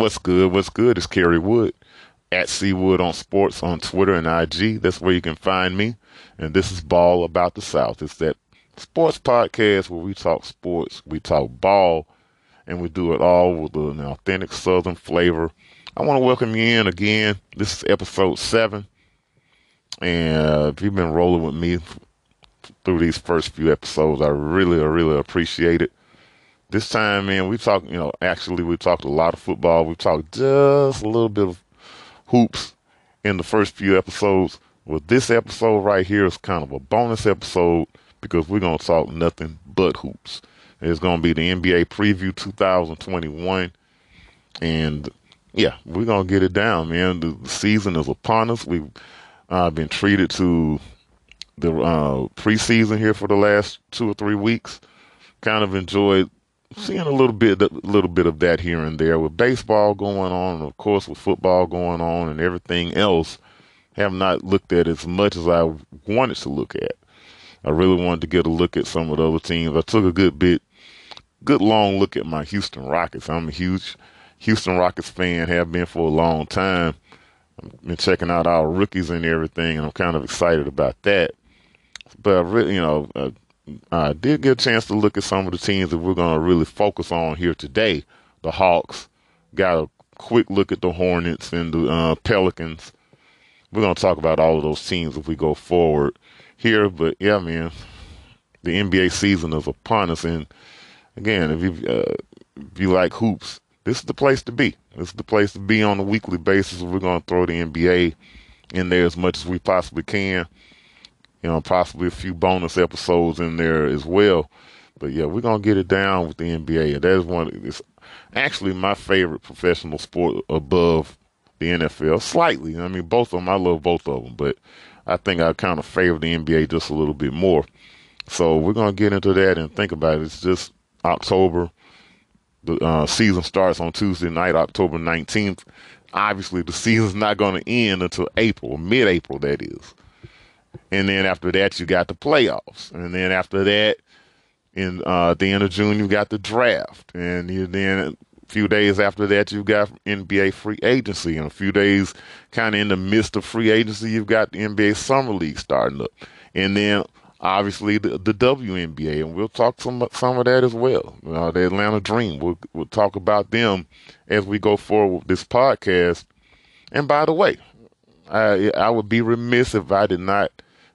What's good? What's good? It's Kerry Wood at CWood on Sports on Twitter and IG. That's where you can find me. And this is Ball About the South. It's that sports podcast where we talk sports, we talk ball, and we do it all with an authentic Southern flavor. I want to welcome you in again. This is episode seven. And uh, if you've been rolling with me through these first few episodes, I really, really appreciate it. This time, man, we talked, you know, actually, we talked a lot of football. We talked just a little bit of hoops in the first few episodes. Well, this episode right here is kind of a bonus episode because we're going to talk nothing but hoops. It's going to be the NBA preview 2021. And yeah, we're going to get it down, man. The, the season is upon us. We've uh, been treated to the uh, preseason here for the last two or three weeks. Kind of enjoyed seeing a little bit, a little bit of that here and there with baseball going on, of course with football going on, and everything else. Have not looked at as much as I wanted to look at. I really wanted to get a look at some of the other teams. I took a good bit, good long look at my Houston Rockets. I'm a huge Houston Rockets fan, have been for a long time. I've been checking out our rookies and everything, and I'm kind of excited about that. But I really, you know, uh, I did get a chance to look at some of the teams that we're going to really focus on here today. The Hawks got a quick look at the Hornets and the uh, Pelicans. We're going to talk about all of those teams if we go forward here. But yeah, man, the NBA season is upon us. And again, if you uh, if you like hoops, this is the place to be. This is the place to be on a weekly basis. We're going to throw the NBA in there as much as we possibly can you know, possibly a few bonus episodes in there as well. But yeah, we're gonna get it down with the NBA, that's one. It's actually my favorite professional sport above the NFL. Slightly, I mean, both of them. I love both of them, but I think I kind of favor the NBA just a little bit more. So we're gonna get into that and think about it. It's just October. The uh, season starts on Tuesday night, October nineteenth. Obviously, the season's not going to end until April, mid-April, that is. And then after that, you got the playoffs. And then after that, in uh, the end of June, you got the draft. And you, then a few days after that, you've got NBA free agency. And a few days kind of in the midst of free agency, you've got the NBA Summer League starting up. And then obviously the, the WNBA, and we'll talk some some of that as well. Uh, the Atlanta Dream, we'll we'll talk about them as we go forward with this podcast. And by the way, I I would be remiss if I did not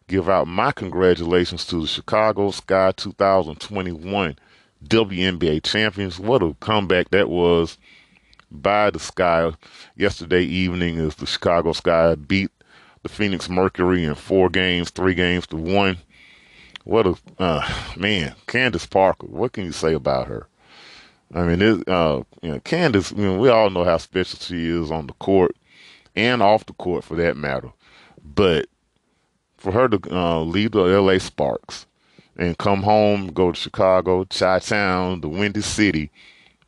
give out my congratulations to the Chicago Sky 2021 WNBA champions. What a comeback that was by the Sky yesterday evening as the Chicago Sky beat the Phoenix Mercury in four games, three games to one. What a uh, man, Candace Parker. What can you say about her? I mean, it, uh, you know, Candace. I mean, we all know how special she is on the court and off the court, for that matter. But for her to uh, leave the LA Sparks and come home, go to Chicago, Chi Town, the Windy City,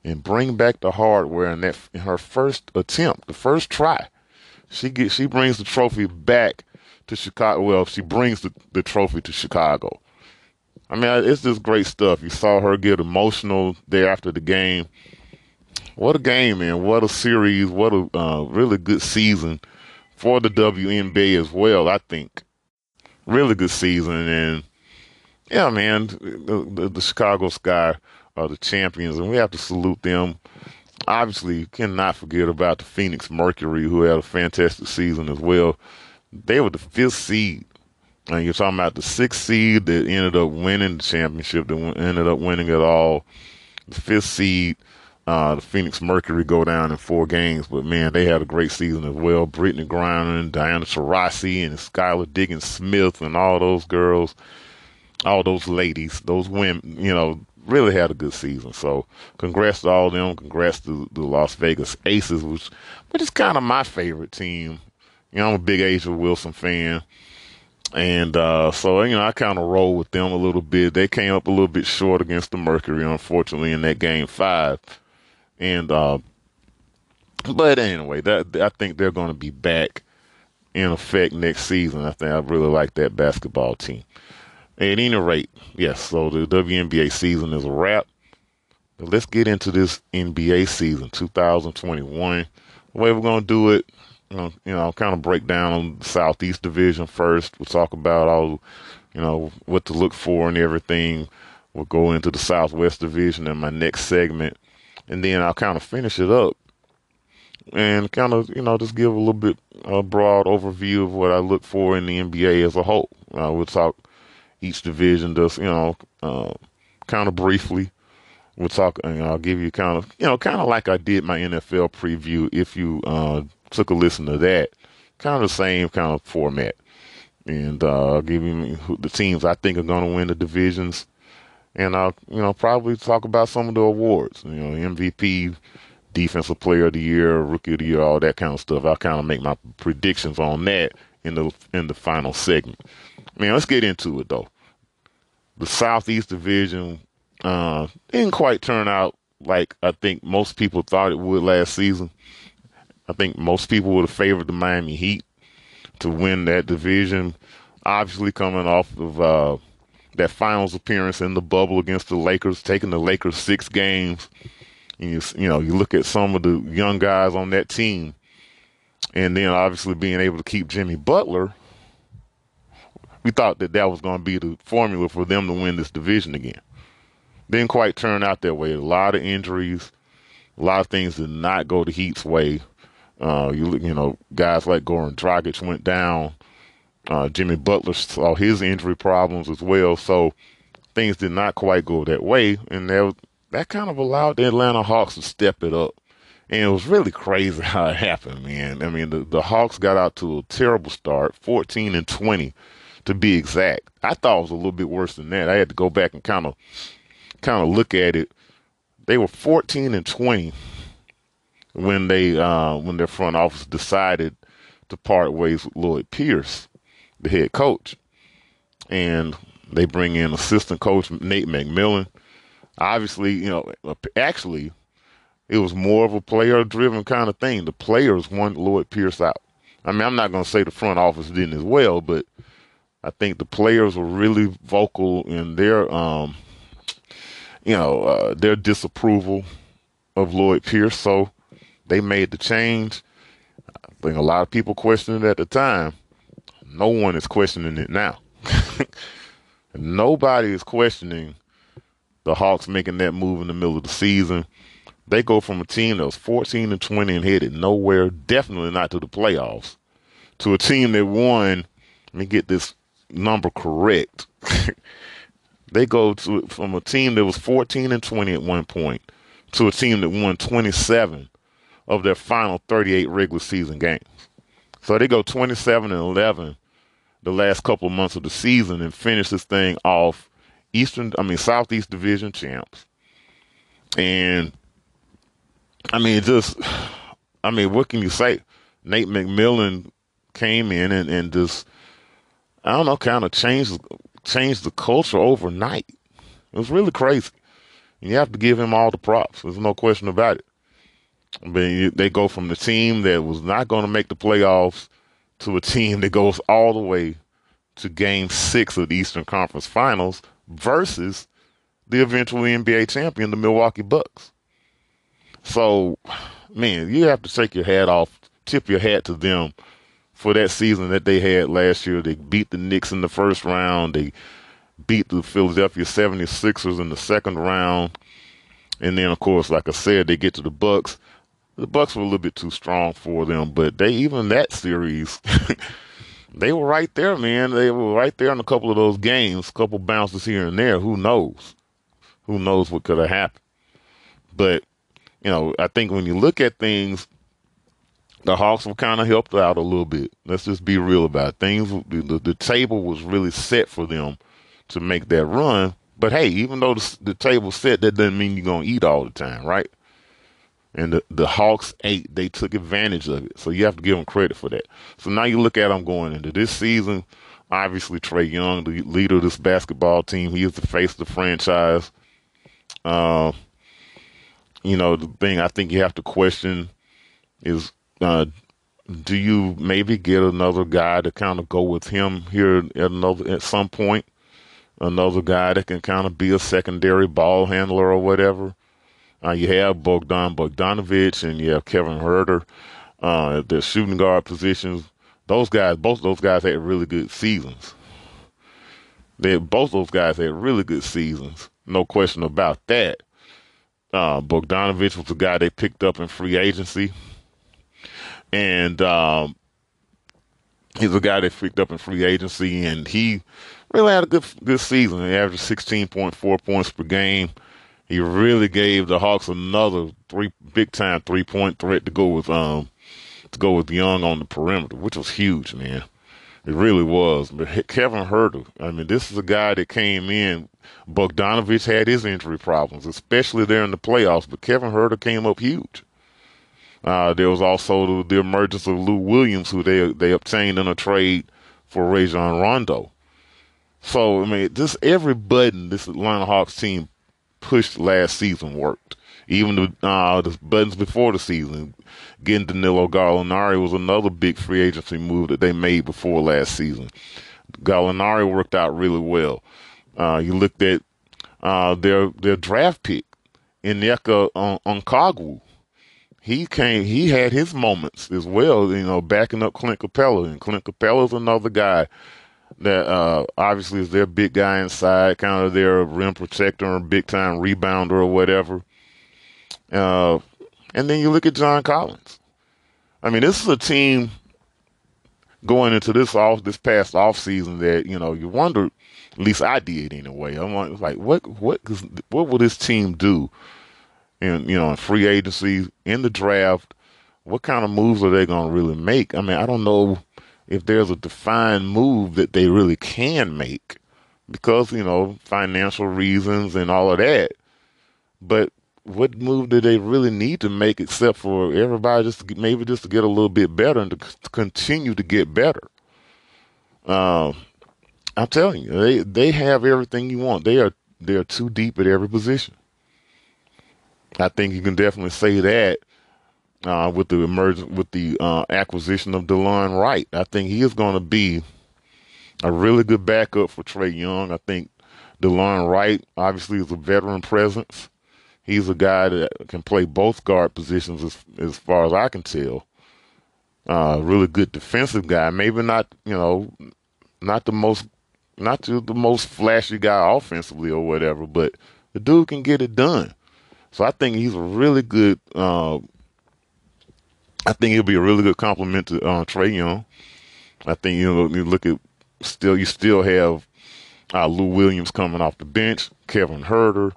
and bring back the hardware in that in her first attempt, the first try. She gets she brings the trophy back to Chicago. Well, she brings the, the trophy to Chicago. I mean, it's just great stuff. You saw her get emotional there after the game. What a game, man! What a series! What a uh, really good season for the WNBA as well. I think really good season. And yeah, man, the, the, the Chicago Sky are the champions, and we have to salute them. Obviously, you cannot forget about the Phoenix Mercury, who had a fantastic season as well. They were the fifth seed. And you're talking about the sixth seed that ended up winning the championship, that ended up winning it all. The fifth seed uh, the Phoenix Mercury go down in four games, but man, they had a great season as well. Brittney Griner and Diana Taurasi and Skylar Diggins Smith and all those girls, all those ladies, those women, you know, really had a good season. So congrats to all of them. Congrats to the Las Vegas Aces, which, which is kind of my favorite team. You know, I'm a big A'ja Wilson fan. And uh, so, you know, I kind of roll with them a little bit. They came up a little bit short against the Mercury, unfortunately, in that game five. And uh, but anyway, that I think they're going to be back in effect next season. I think I really like that basketball team. At any rate, yes. So the WNBA season is a wrap. But let's get into this NBA season 2021. The way we're going to do it, you know, you know, kind of break down the Southeast Division first. We'll talk about all, you know, what to look for and everything. We'll go into the Southwest Division in my next segment. And then I'll kind of finish it up and kind of, you know, just give a little bit a broad overview of what I look for in the NBA as a whole. Uh, we'll talk each division, just, you know, uh, kind of briefly. We'll talk, and I'll give you kind of, you know, kind of like I did my NFL preview. If you uh, took a listen to that, kind of the same kind of format. And uh, I'll give you the teams I think are going to win the divisions. And I'll, you know, probably talk about some of the awards, you know, MVP, defensive player of the year, rookie of the year, all that kind of stuff. I'll kind of make my predictions on that in the in the final segment. Man, let's get into it though. The Southeast Division uh, didn't quite turn out like I think most people thought it would last season. I think most people would have favored the Miami Heat to win that division. Obviously, coming off of uh, that finals appearance in the bubble against the Lakers, taking the Lakers six games you, you know, you look at some of the young guys on that team, and then obviously being able to keep Jimmy Butler, we thought that that was going to be the formula for them to win this division again. Didn't quite turn out that way. A lot of injuries, a lot of things did not go the Heat's way. Uh, you you know, guys like Goran Dragic went down. Uh, Jimmy Butler saw his injury problems as well, so things did not quite go that way, and there that kind of allowed the Atlanta Hawks to step it up. And it was really crazy how it happened, man. I mean, the, the Hawks got out to a terrible start, 14 and 20 to be exact. I thought it was a little bit worse than that. I had to go back and kind of kind of look at it. They were 14 and 20 when they uh, when their front office decided to part ways with Lloyd Pierce, the head coach. And they bring in assistant coach Nate McMillan obviously, you know, actually, it was more of a player driven kind of thing. The players want Lloyd Pierce out. I mean, I'm not going to say the front office didn't as well, but I think the players were really vocal in their, um, you know, uh, their disapproval of Lloyd Pierce. So they made the change. I think a lot of people questioned it at the time. No one is questioning it now. Nobody is questioning the Hawks making that move in the middle of the season. They go from a team that was 14 and 20 and headed nowhere, definitely not to the playoffs, to a team that won. Let me get this number correct. they go to from a team that was 14 and 20 at one point to a team that won 27 of their final 38 regular season games. So they go 27 and 11 the last couple of months of the season and finish this thing off Eastern, I mean Southeast Division champs, and I mean just, I mean what can you say? Nate McMillan came in and, and just, I don't know, kind of changed changed the culture overnight. It was really crazy. You have to give him all the props. There's no question about it. I mean, they go from the team that was not going to make the playoffs to a team that goes all the way to game six of the Eastern Conference Finals versus the eventual NBA champion, the Milwaukee Bucks. So, man, you have to take your hat off, tip your hat to them for that season that they had last year. They beat the Knicks in the first round. They beat the Philadelphia 76ers in the second round. And then, of course, like I said, they get to the Bucks. The Bucks were a little bit too strong for them, but they even that series they were right there, man. They were right there in a couple of those games, a couple bounces here and there. Who knows? Who knows what could have happened? But, you know, I think when you look at things, the Hawks were kind of helped out a little bit. Let's just be real about it. Things. The, the table was really set for them to make that run. But hey, even though the, the table's set, that doesn't mean you're gonna eat all the time, right? And the, the Hawks ate. They took advantage of it. So you have to give them credit for that. So now you look at them going into this season. Obviously, Trae Young, the leader of this basketball team, he is the face of the franchise. Uh, you know, the thing I think you have to question is uh, do you maybe get another guy to kind of go with him here at another at some point? Another guy that can kind of be a secondary ball handler or whatever. Uh, you have Bogdan Bogdanovic and you have Kevin Huerter. Uh, their shooting guard positions. Those guys, both those guys had really good seasons. They both those guys had really good seasons. No question about that. Uh, Bogdanovic was the guy they picked up in free agency, and um, he's a guy they picked up in free agency, and he really had a good good season. He averaged 16.4 points per game. He really gave the Hawks another three big time three point threat to go with um to go with Young on the perimeter, which was huge, man. It really was. But Kevin Huerter, I mean, this is a guy that came in. Bogdanovic had his injury problems, especially there in the playoffs, but Kevin Huerter came up huge. Uh, there was also the, the, emergence of Lou Williams, who they they obtained in a trade for Rajon Rondo. So I mean, just every button this Atlanta Hawks team pushed last season worked. Even the uh, the buttons before the season, getting Danilo Gallinari was another big free agency move that they made before last season. Gallinari worked out really well. Uh, you looked at uh, their their draft pick, Onyeka Okongwu. He came. He had his moments as well. You know, backing up Clint Capela, and Clint Capela is another guy that uh, obviously is their big guy inside, kind of their rim protector or big time rebounder or whatever. Uh, and then you look at John Collins. I mean, this is a team going into this off this past off season that you know you wonder. At least I did anyway. I'm like, what what what will this team do? In you know, in free agency, in the draft, what kind of moves are they going to really make? I mean, I don't know if there's a defined move that they really can make because you know financial reasons and all of that. But what move do they really need to make except for everybody just to, maybe just to get a little bit better and to, to continue to get better? Uh, I'm telling you, they they have everything you want. They are they are too deep at every position. I think you can definitely say that uh, with the emergence with the uh, acquisition of Delon Wright. I think he is going to be a really good backup for Trae Young. I think Delon Wright obviously is a veteran presence he's a guy that can play both guard positions as as far as I can tell. Uh, really good defensive guy. Maybe not, you know, not the most, not the, the most flashy guy offensively or whatever, but the dude can get it done. So I think he's a really good. Uh, I think it'll be a really good compliment to uh, Trae Young. I think you know you look at still you still have uh, Lou Williams coming off the bench, Kevin Huerter,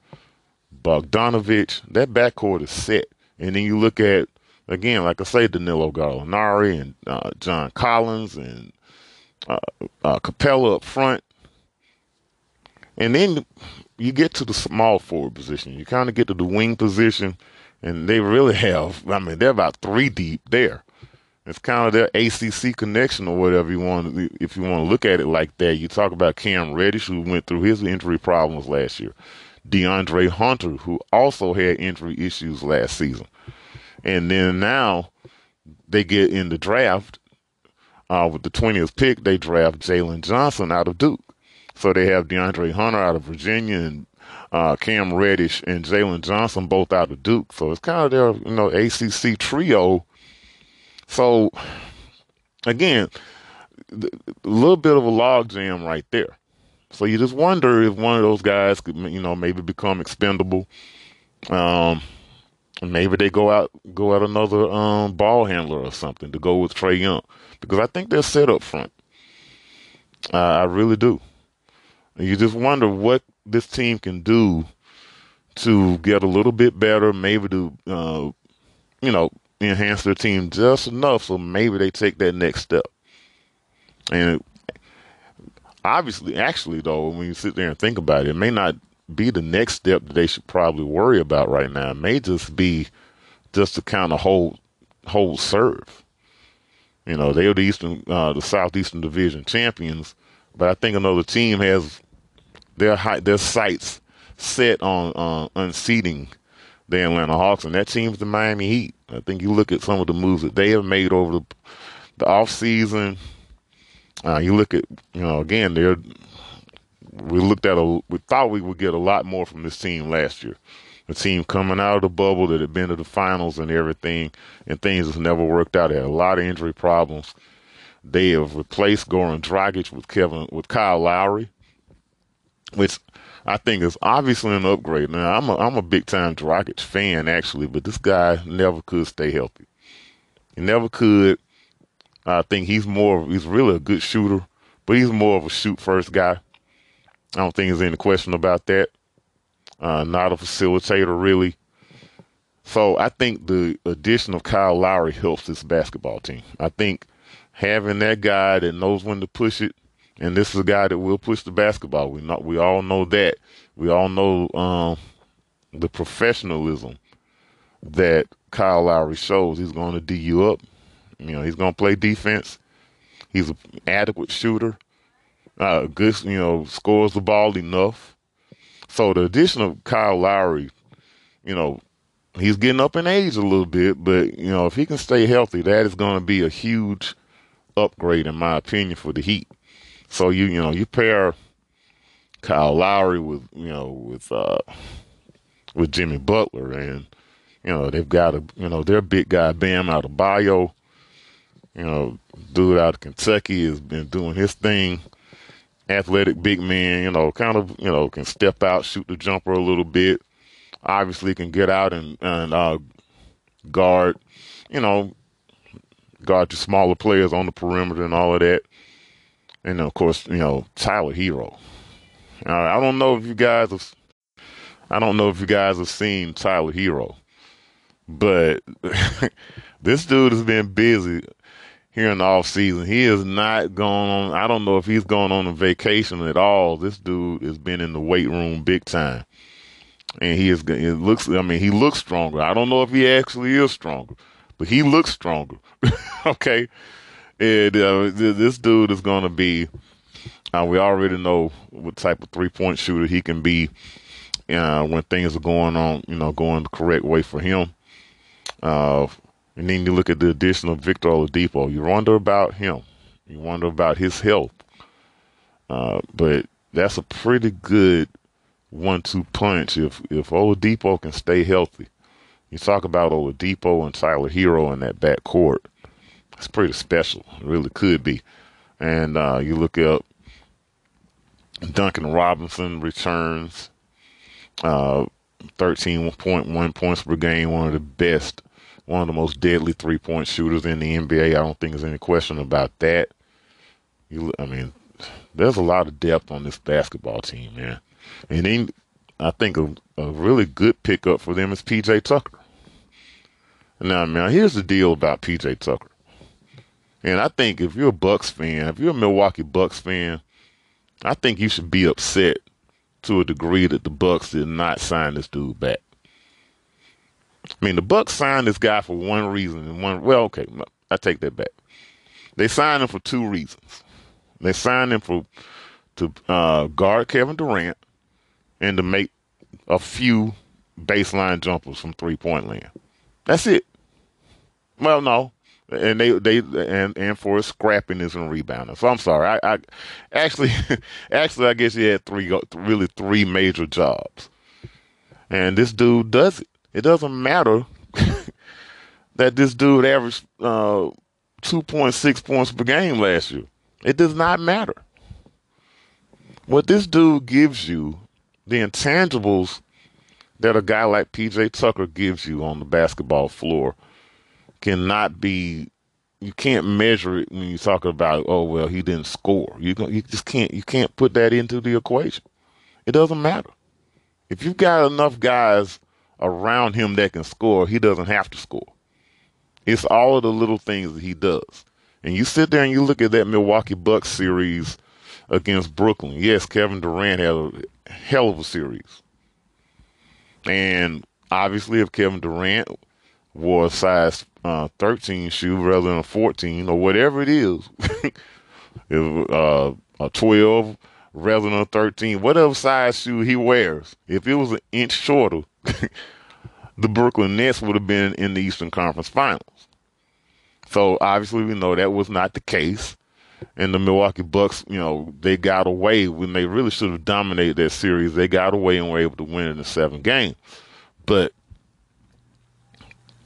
Bogdanovic. that backcourt is set. And then you look at again, like I say, Danilo Gallinari and uh, John Collins and uh, uh, Capela up front, and then you get to the small forward position. You kind of get to the wing position, and they really have. I mean, they're about three deep there. It's kind of their ACC connection or whatever you want. If you want to look at it like that, you talk about Cam Reddish, who went through his injury problems last year. DeAndre Hunter, who also had injury issues last season. And then now they get in the draft uh, with the 20th pick, they draft Jalen Johnson out of Duke. So they have DeAndre Hunter out of Virginia and uh, Cam Reddish and Jalen Johnson both out of Duke. So it's kind of their, you know, ACC trio. So again, a little bit of a logjam right there. So you just wonder if one of those guys could, you know, maybe become expendable. Um, maybe they go out go out another um, ball handler or something to go with Trae Young because I think they're set up front. Uh, I really do. You just wonder what this team can do to get a little bit better, maybe to uh, you know enhance their team just enough so maybe they take that next step. And obviously, actually, though, when you sit there and think about it, it may not be the next step that they should probably worry about right now. It may just be just to kind of hold hold serve. You know, they're the Eastern, uh, the Southeastern Division champions, but I think another team has their high, their sights set on uh, unseating the Atlanta Hawks, and that team's the Miami Heat. I think you look at some of the moves that they have made over the the off season uh, you look at, you know, again, there we looked at a, we thought we would get a lot more from this team last year. a team coming out of the bubble that had been to the finals and everything, and things has never worked out. They had a lot of injury problems. They have replaced Goran Dragic with Kevin with Kyle Lowry, which I think is obviously an upgrade. Now I'm a I'm a big time Dragic fan actually, but this guy never could stay healthy. He never could. I think he's more he's really a good shooter, but he's more of a shoot first guy. I don't think there's any question about that. Uh, not a facilitator really. So I think the addition of Kyle Lowry helps this basketball team. I think having that guy that knows when to push it, and this is a guy that will push the basketball. We not we all know that. We all know um, the professionalism that Kyle Lowry shows. He's going to D you up. You know, he's going to play defense. He's an adequate shooter. Uh, good, you know, scores the ball enough. So the addition of Kyle Lowry, you know, he's getting up in age a little bit, but you know, if he can stay healthy, that is going to be a huge upgrade, in my opinion, for the Heat. So you you know you pair Kyle Lowry with you know with uh with Jimmy Butler, and you know they've got a you know their big guy Bam Adebayo, You know, dude out of Kentucky has been doing his thing. Athletic big man, you know, kind of, you know, can step out, shoot the jumper a little bit. Obviously, can get out and and uh, guard, you know, guard your smaller players on the perimeter and all of that. And of course, you know, Tyler Herro. Uh, I don't know if you guys have, I don't know if you guys have seen Tyler Herro, but this dude has been busy here in the off season. He is not going on. I don't know if he's going on a vacation at all. This dude has been in the weight room big time, and he is. It looks. I mean, he looks stronger. I don't know if he actually is stronger, but he looks stronger. okay, and uh, this dude is going to be. Uh, we already know what type of three point shooter he can be uh, when things are going on, you know, going the correct way for him. Uh, and then you look at the addition of Victor Oladipo. You wonder about him. You wonder about his health. Uh, but that's a pretty good one-two punch if if Oladipo can stay healthy. You talk about Oladipo and Tyler Herro in that back court. It's pretty special. It really could be. And uh, you look up Duncan Robinson returns, uh, 13.1 points per game, one of the best, one of the most deadly three point shooters in the NBA. I don't think there's any question about that. You, I mean, there's a lot of depth on this basketball team, man. And then I think a, a really good pickup for them is PJ Tucker. Now, man, here's the deal about PJ Tucker. And I think if you're a Bucks fan, if you're a Milwaukee Bucks fan, I think you should be upset to a degree that the Bucks did not sign this dude back. I mean, the Bucks signed this guy for one reason and one. Well, okay, I take that back. They signed him for two reasons. They signed him for to uh, guard Kevin Durant and to make a few baseline jumpers from three point land. That's it. Well, no, and they they and and for his scrappiness and rebounding. So I'm sorry. I, I actually actually I guess he had three really three major jobs, and this dude does it. It doesn't matter that this dude averaged uh, 2.6 points per game last year. It does not matter. What this dude gives you, the intangibles that a guy like PJ Tucker gives you on the basketball floor cannot be you can't measure it when you talk about oh well he didn't score. You you just can't you can't put that into the equation. It doesn't matter. If you've got enough guys around him that can score he doesn't have to score. It's all of the little things that he does. And you sit there and you look at that Milwaukee Bucks series against Brooklyn. Yes Kevin Durant had a hell of a series. And obviously if Kevin Durant wore a size uh, 13 shoe rather than a 14 or whatever it is. uh, a 12 rather than a 13, whatever size shoe he wears. If it was an inch shorter, the Brooklyn Nets would have been in the Eastern Conference Finals. So obviously we know that was not the case. And the Milwaukee Bucks, you know, they got away when they really should have dominated that series. They got away and were able to win in the seven game. But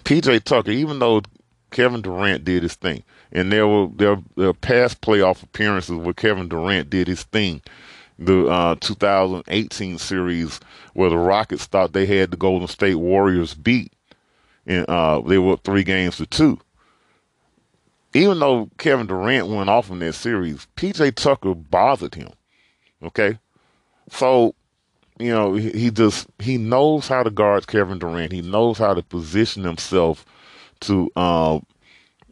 PJ Tucker, even though Kevin Durant did his thing, and there were there, there past playoff appearances where Kevin Durant did his thing. The uh, 2018 series where the Rockets thought they had the Golden State Warriors beat, and uh, they were three games to two. Even though Kevin Durant went off in that series, PJ Tucker bothered him. Okay, so you know he, he just he knows how to guard Kevin Durant. He knows how to position himself to um,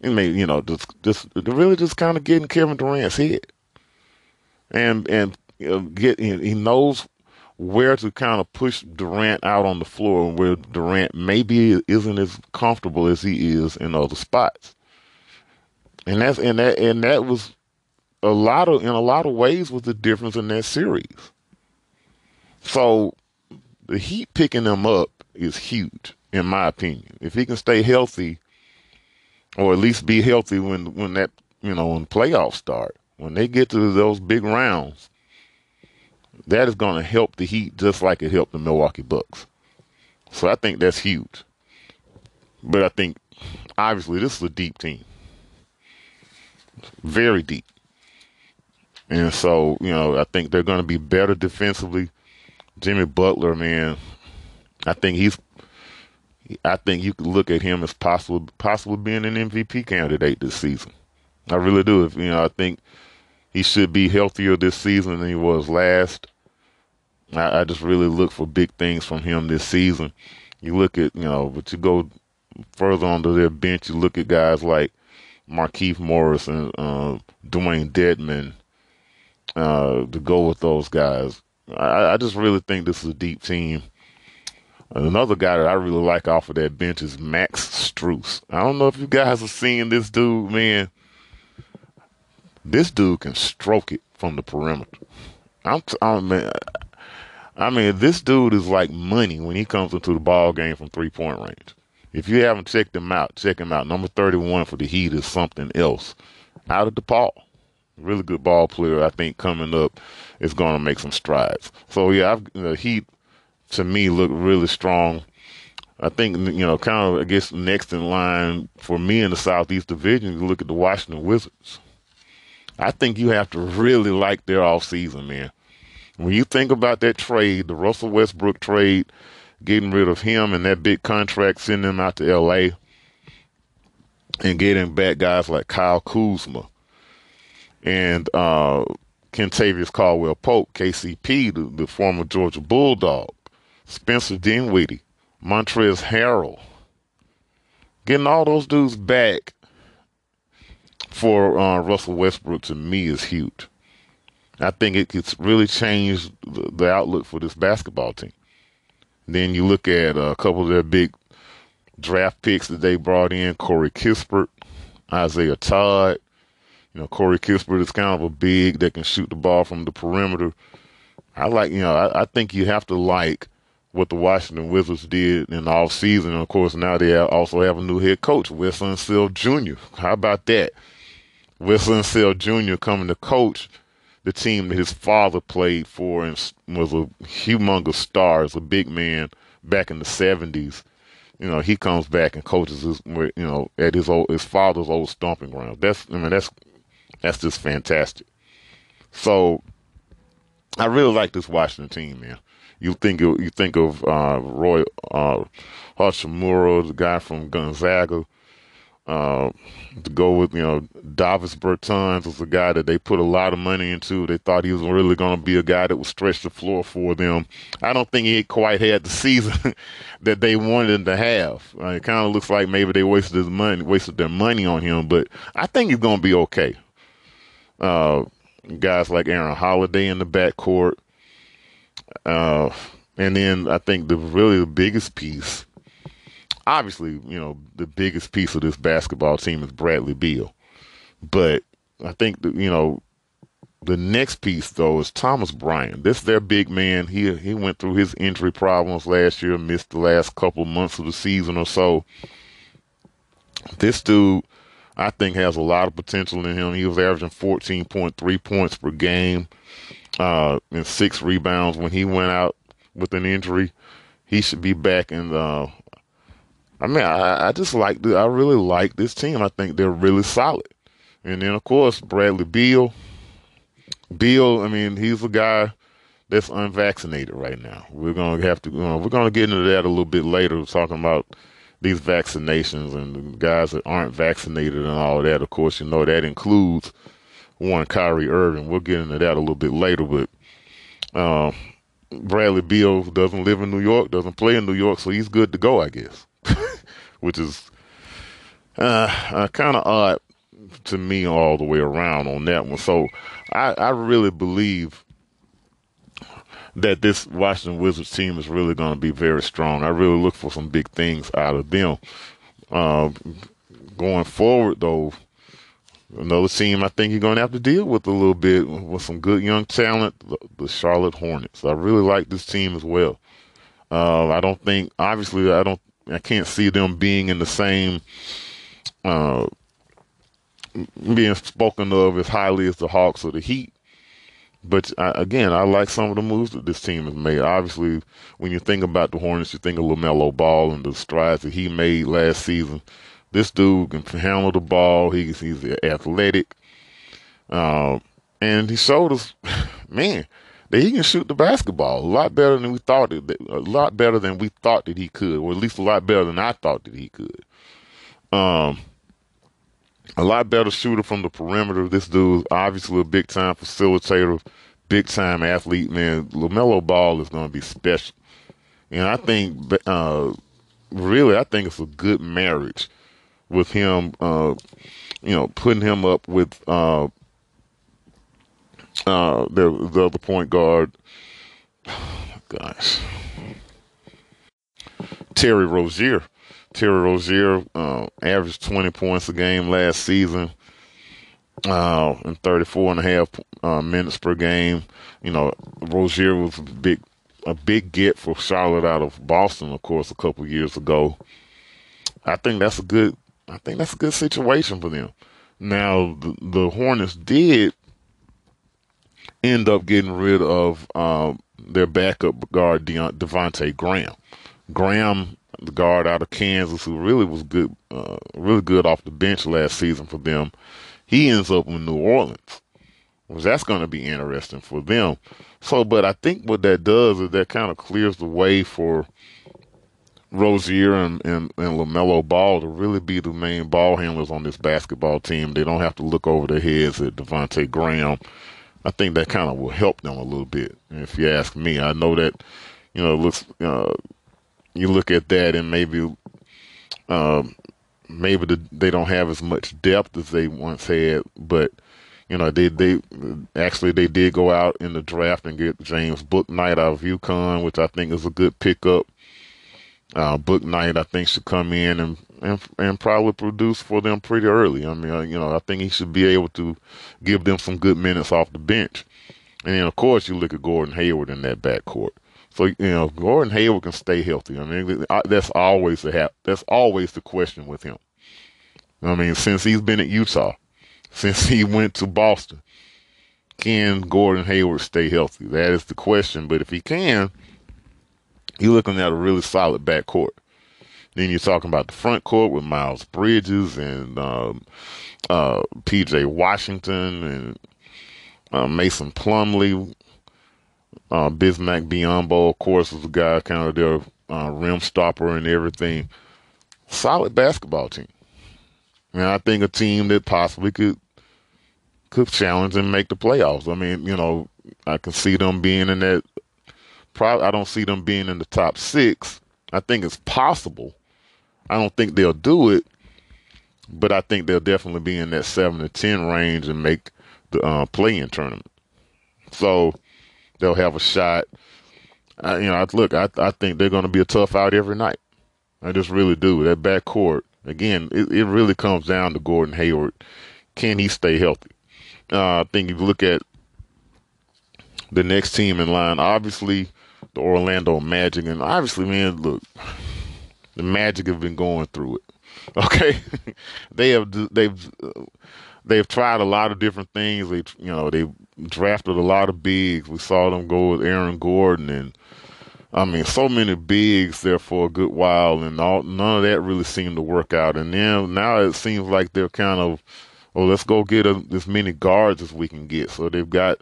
you know just just really just kind of getting Kevin Durant's head, and and you know, get he knows where to kind of push Durant out on the floor and where Durant maybe isn't as comfortable as he is in other spots. And that's and that and that was a lot of in a lot of ways was the difference in that series. So the Heat picking them up is huge, in my opinion. If he can stay healthy, or at least be healthy when when that you know when playoffs start, when they get to those big rounds, that is going to help the Heat just like it helped the Milwaukee Bucks. So I think that's huge. But I think obviously this is a deep team, very deep. And so, you know, I think they're going to be better defensively. Jimmy Butler, man, I think he's I think you could look at him as possible possibly being an MVP candidate this season. I really do. If you know, I think he should be healthier this season than he was last. I, I just really look for big things from him this season. You look at you know, but you go further onto their bench, you look at guys like Markieff Morris and uh, Dewayne Dedmon uh, to go with those guys. I, I just really think this is a deep team. Another guy that I really like off of that bench is Max Strus. I don't know if you guys are seeing this dude, man. This dude can stroke it from the perimeter. I'm, t- I mean, I mean, this dude is like money when he comes into the ball game from three point range. If you haven't checked him out, check him out. Number 31 for the Heat is something else. Out of DePaul. Really good ball player. I think coming up is going to make some strides. So, yeah, I've, the Heat to me look really strong. I think you know, kind of I guess next in line for me in the Southeast Division, you look at the Washington Wizards. I think you have to really like their off season, man. When you think about that trade, the Russell Westbrook trade, getting rid of him and that big contract, sending him out to LA, and getting back guys like Kyle Kuzma and uh, Kentavious Caldwell Pope, KCP, the, the former Georgia Bulldog. Spencer Dinwiddie, Montrezl Harrell. Getting all those dudes back for uh, Russell Westbrook to me is huge. I think it could really changed the, the, outlook for this basketball team. Then you look at a couple of their big draft picks that they brought in: Corey Kispert, Isaiah Todd. You know, Corey Kispert is kind of a big that can shoot the ball from the perimeter. I like, you know, I, I think you have to like what the Washington Wizards did in the off season. And of course, now they also have a new head coach, Wes Unseld Jr. How about that? Wes Unseld Jr. coming to coach the team that his father played for and was a humongous star as a big man back in the 70s. You know, he comes back and coaches his, you know, at his old, his father's old stomping ground. That's, I mean, that's, that's just fantastic. So I really like this Washington team, man. You think of, you think of uh, Rui uh, Hachimura, the guy from Gonzaga. Uh, to go with you know Davis Bertans was a guy that they put a lot of money into. They thought he was really going to be a guy that would stretch the floor for them. I don't think he quite had the season that they wanted him to have. Uh, it kind of looks like maybe they wasted his money, wasted their money on him. But I think he's going to be okay. Uh, guys like Aaron Holiday in the backcourt. Uh, and then I think the really the biggest piece, obviously, you know, the biggest piece of this basketball team is Bradley Beal. But I think that, you know, the next piece though is Thomas Bryant. This their big man. He he went through his injury problems last year, missed the last couple months of the season or so. This dude, I think, has a lot of potential in him. He was averaging 14.3 points per game uh, and six rebounds when he went out with an injury. he should be back in the. I mean, I, I just like I really like this team. I think they're really solid. And then of course Bradley Beal. Beal, I mean, he's a guy that's unvaccinated right now. We're gonna have to. You know, we're gonna get into that a little bit later, talking about these vaccinations and the guys that aren't vaccinated and all that. Of course, you know that includes one Kyrie Irving. We'll get into that a little bit later, but uh, Bradley Beal doesn't live in New York, doesn't play in New York, so he's good to go, I guess. Which is uh, uh, kind of odd to me all the way around on that one. So I, I really believe that this Washington Wizards team is really going to be very strong. I really look for some big things out of them. Uh, going forward, though, another team I think you're going to have to deal with a little bit with some good young talent, the, Charlotte Hornets. I really like this team as well. Uh, I don't think, obviously, I don't, I can't see them being in the same, uh, being spoken of as highly as the Hawks or the Heat. But I, again, I like some of the moves that this team has made. Obviously, when you think about the Hornets, you think of LaMelo Ball and the strides that he made last season. This dude can handle the ball. He's he's athletic, uh, and he showed us, man, that he can shoot the basketball a lot better than we thought. That, a lot better than we thought that he could, or at least a lot better than I thought that he could. Um, a lot better shooter from the perimeter. This dude's obviously a big time facilitator, big time athlete. Man, LaMelo Ball is going to be special, and I think, uh, really, I think it's a good marriage with him. Uh, you know, putting him up with uh, uh, the the other point guard. gosh, Terry Rozier. Terry Rozier uh, averaged 20 points a game last season uh, and 34 and a half uh, minutes per game. You know, Rozier was a big, a big get for Charlotte out of Boston, of course, a couple years ago. I think that's a good, I think that's a good situation for them. Now, the, the Hornets did end up getting rid of um, their backup guard, De- Devonte Graham. Graham the guard out of Kansas, who really was good, uh, really good off the bench last season for them. He ends up in New Orleans, which that's going to be interesting for them. So, but I think what that does is that kind of clears the way for Rozier and, and, and LaMelo Ball to really be the main ball handlers on this basketball team. They don't have to look over their heads at Devonte Graham. I think that kind of will help them a little bit. If you ask me, I know that you know it looks uh, you look at that and maybe um, maybe the, they don't have as much depth as they once had, but you know they they actually they did go out in the draft and get James Bouknight out of UConn, which I think is a good pickup. Uh, Bouknight I think should come in and, and and probably produce for them pretty early. I mean, you know, I think he should be able to give them some good minutes off the bench. And then of course you look at Gordon Hayward in that backcourt. So you know, Gordon Hayward can stay healthy. I mean, that's always the ha- that's always the question with him. I mean, since he's been at Utah, since he went to Boston, can Gordon Hayward stay healthy? That is the question. But if he can, you're looking at a really solid backcourt. Then you're talking about the front court with Miles Bridges and um, uh, P.J. Washington and uh, Mason Plumlee, uh, Bismack Biyombo, of course, was a guy kind of their uh, rim stopper and everything. Solid basketball team. And I think a team that possibly could could challenge and make the playoffs. I mean, you know, I can see them being in that. Probably, I don't see them being in the top six. I think it's possible. I don't think they'll do it, but I think they'll definitely be in that seven to ten range and make the uh, play-in tournament. So they'll have a shot. I, you know, look, I I think they're going to be a tough out every night. I just really do. That backcourt again, it, it really comes down to Gordon Hayward. Can he stay healthy? Uh, I think if you look at the next team in line, obviously the Orlando Magic, and obviously, man, look, the Magic have been going through it. Okay, they have they've they've tried a lot of different things. They you know they drafted a lot of bigs. We saw them go with Aaron Gordon and I mean, so many bigs there for a good while, and all none of that really seemed to work out. And then now it seems like they're kind of, well, let's go get a, as many guards as we can get. So they've got,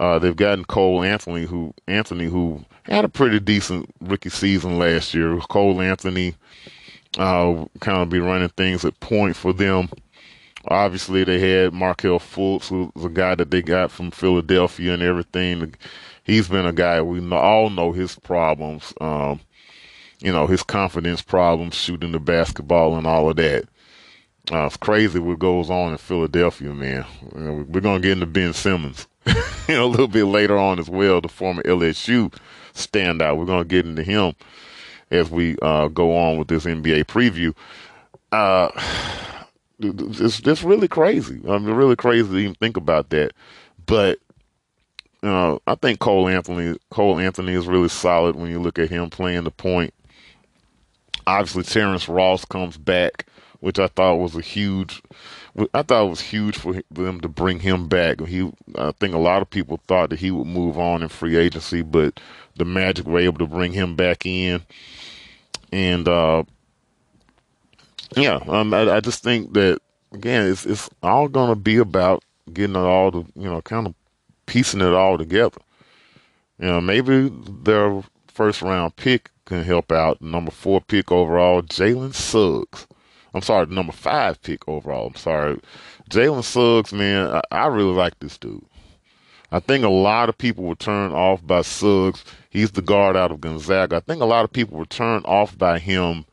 uh, they've gotten Cole Anthony, who Anthony, who had a pretty decent rookie season last year. Cole Anthony, uh, kind of be running things at point for them. Obviously, they had Markelle Fultz, who was a guy that they got from Philadelphia and everything he's been a guy we all know his problems. Um, you know, his confidence problems, shooting the basketball and all of that. Uh, it's crazy what goes on in Philadelphia, man. We're going to get into Ben Simmons you know, a little bit later on as well, the former LSU standout. We're going to get into him as we uh, go on with this NBA preview. Uh, it's, it's really crazy. I mean, really crazy to even think about that. But uh, I think Cole Anthony Cole Anthony is really solid when you look at him playing the point. Obviously, Terrence Ross comes back, which I thought was a huge. I thought it was huge for them to bring him back. He, I think a lot of people thought that he would move on in free agency, but the Magic were able to bring him back in, and uh, yeah, um, I, I just think that again, it's it's all going to be about getting it all to you know kind of piecing it all together. You know, maybe their first round pick can help out. Number four pick overall, Jalen Suggs. I'm sorry, number five pick overall. I'm sorry. Jalen Suggs, man, I, I, really like this dude. I think a lot of people were turned off by Suggs. He's the guard out of Gonzaga. I think a lot of people were turned off by him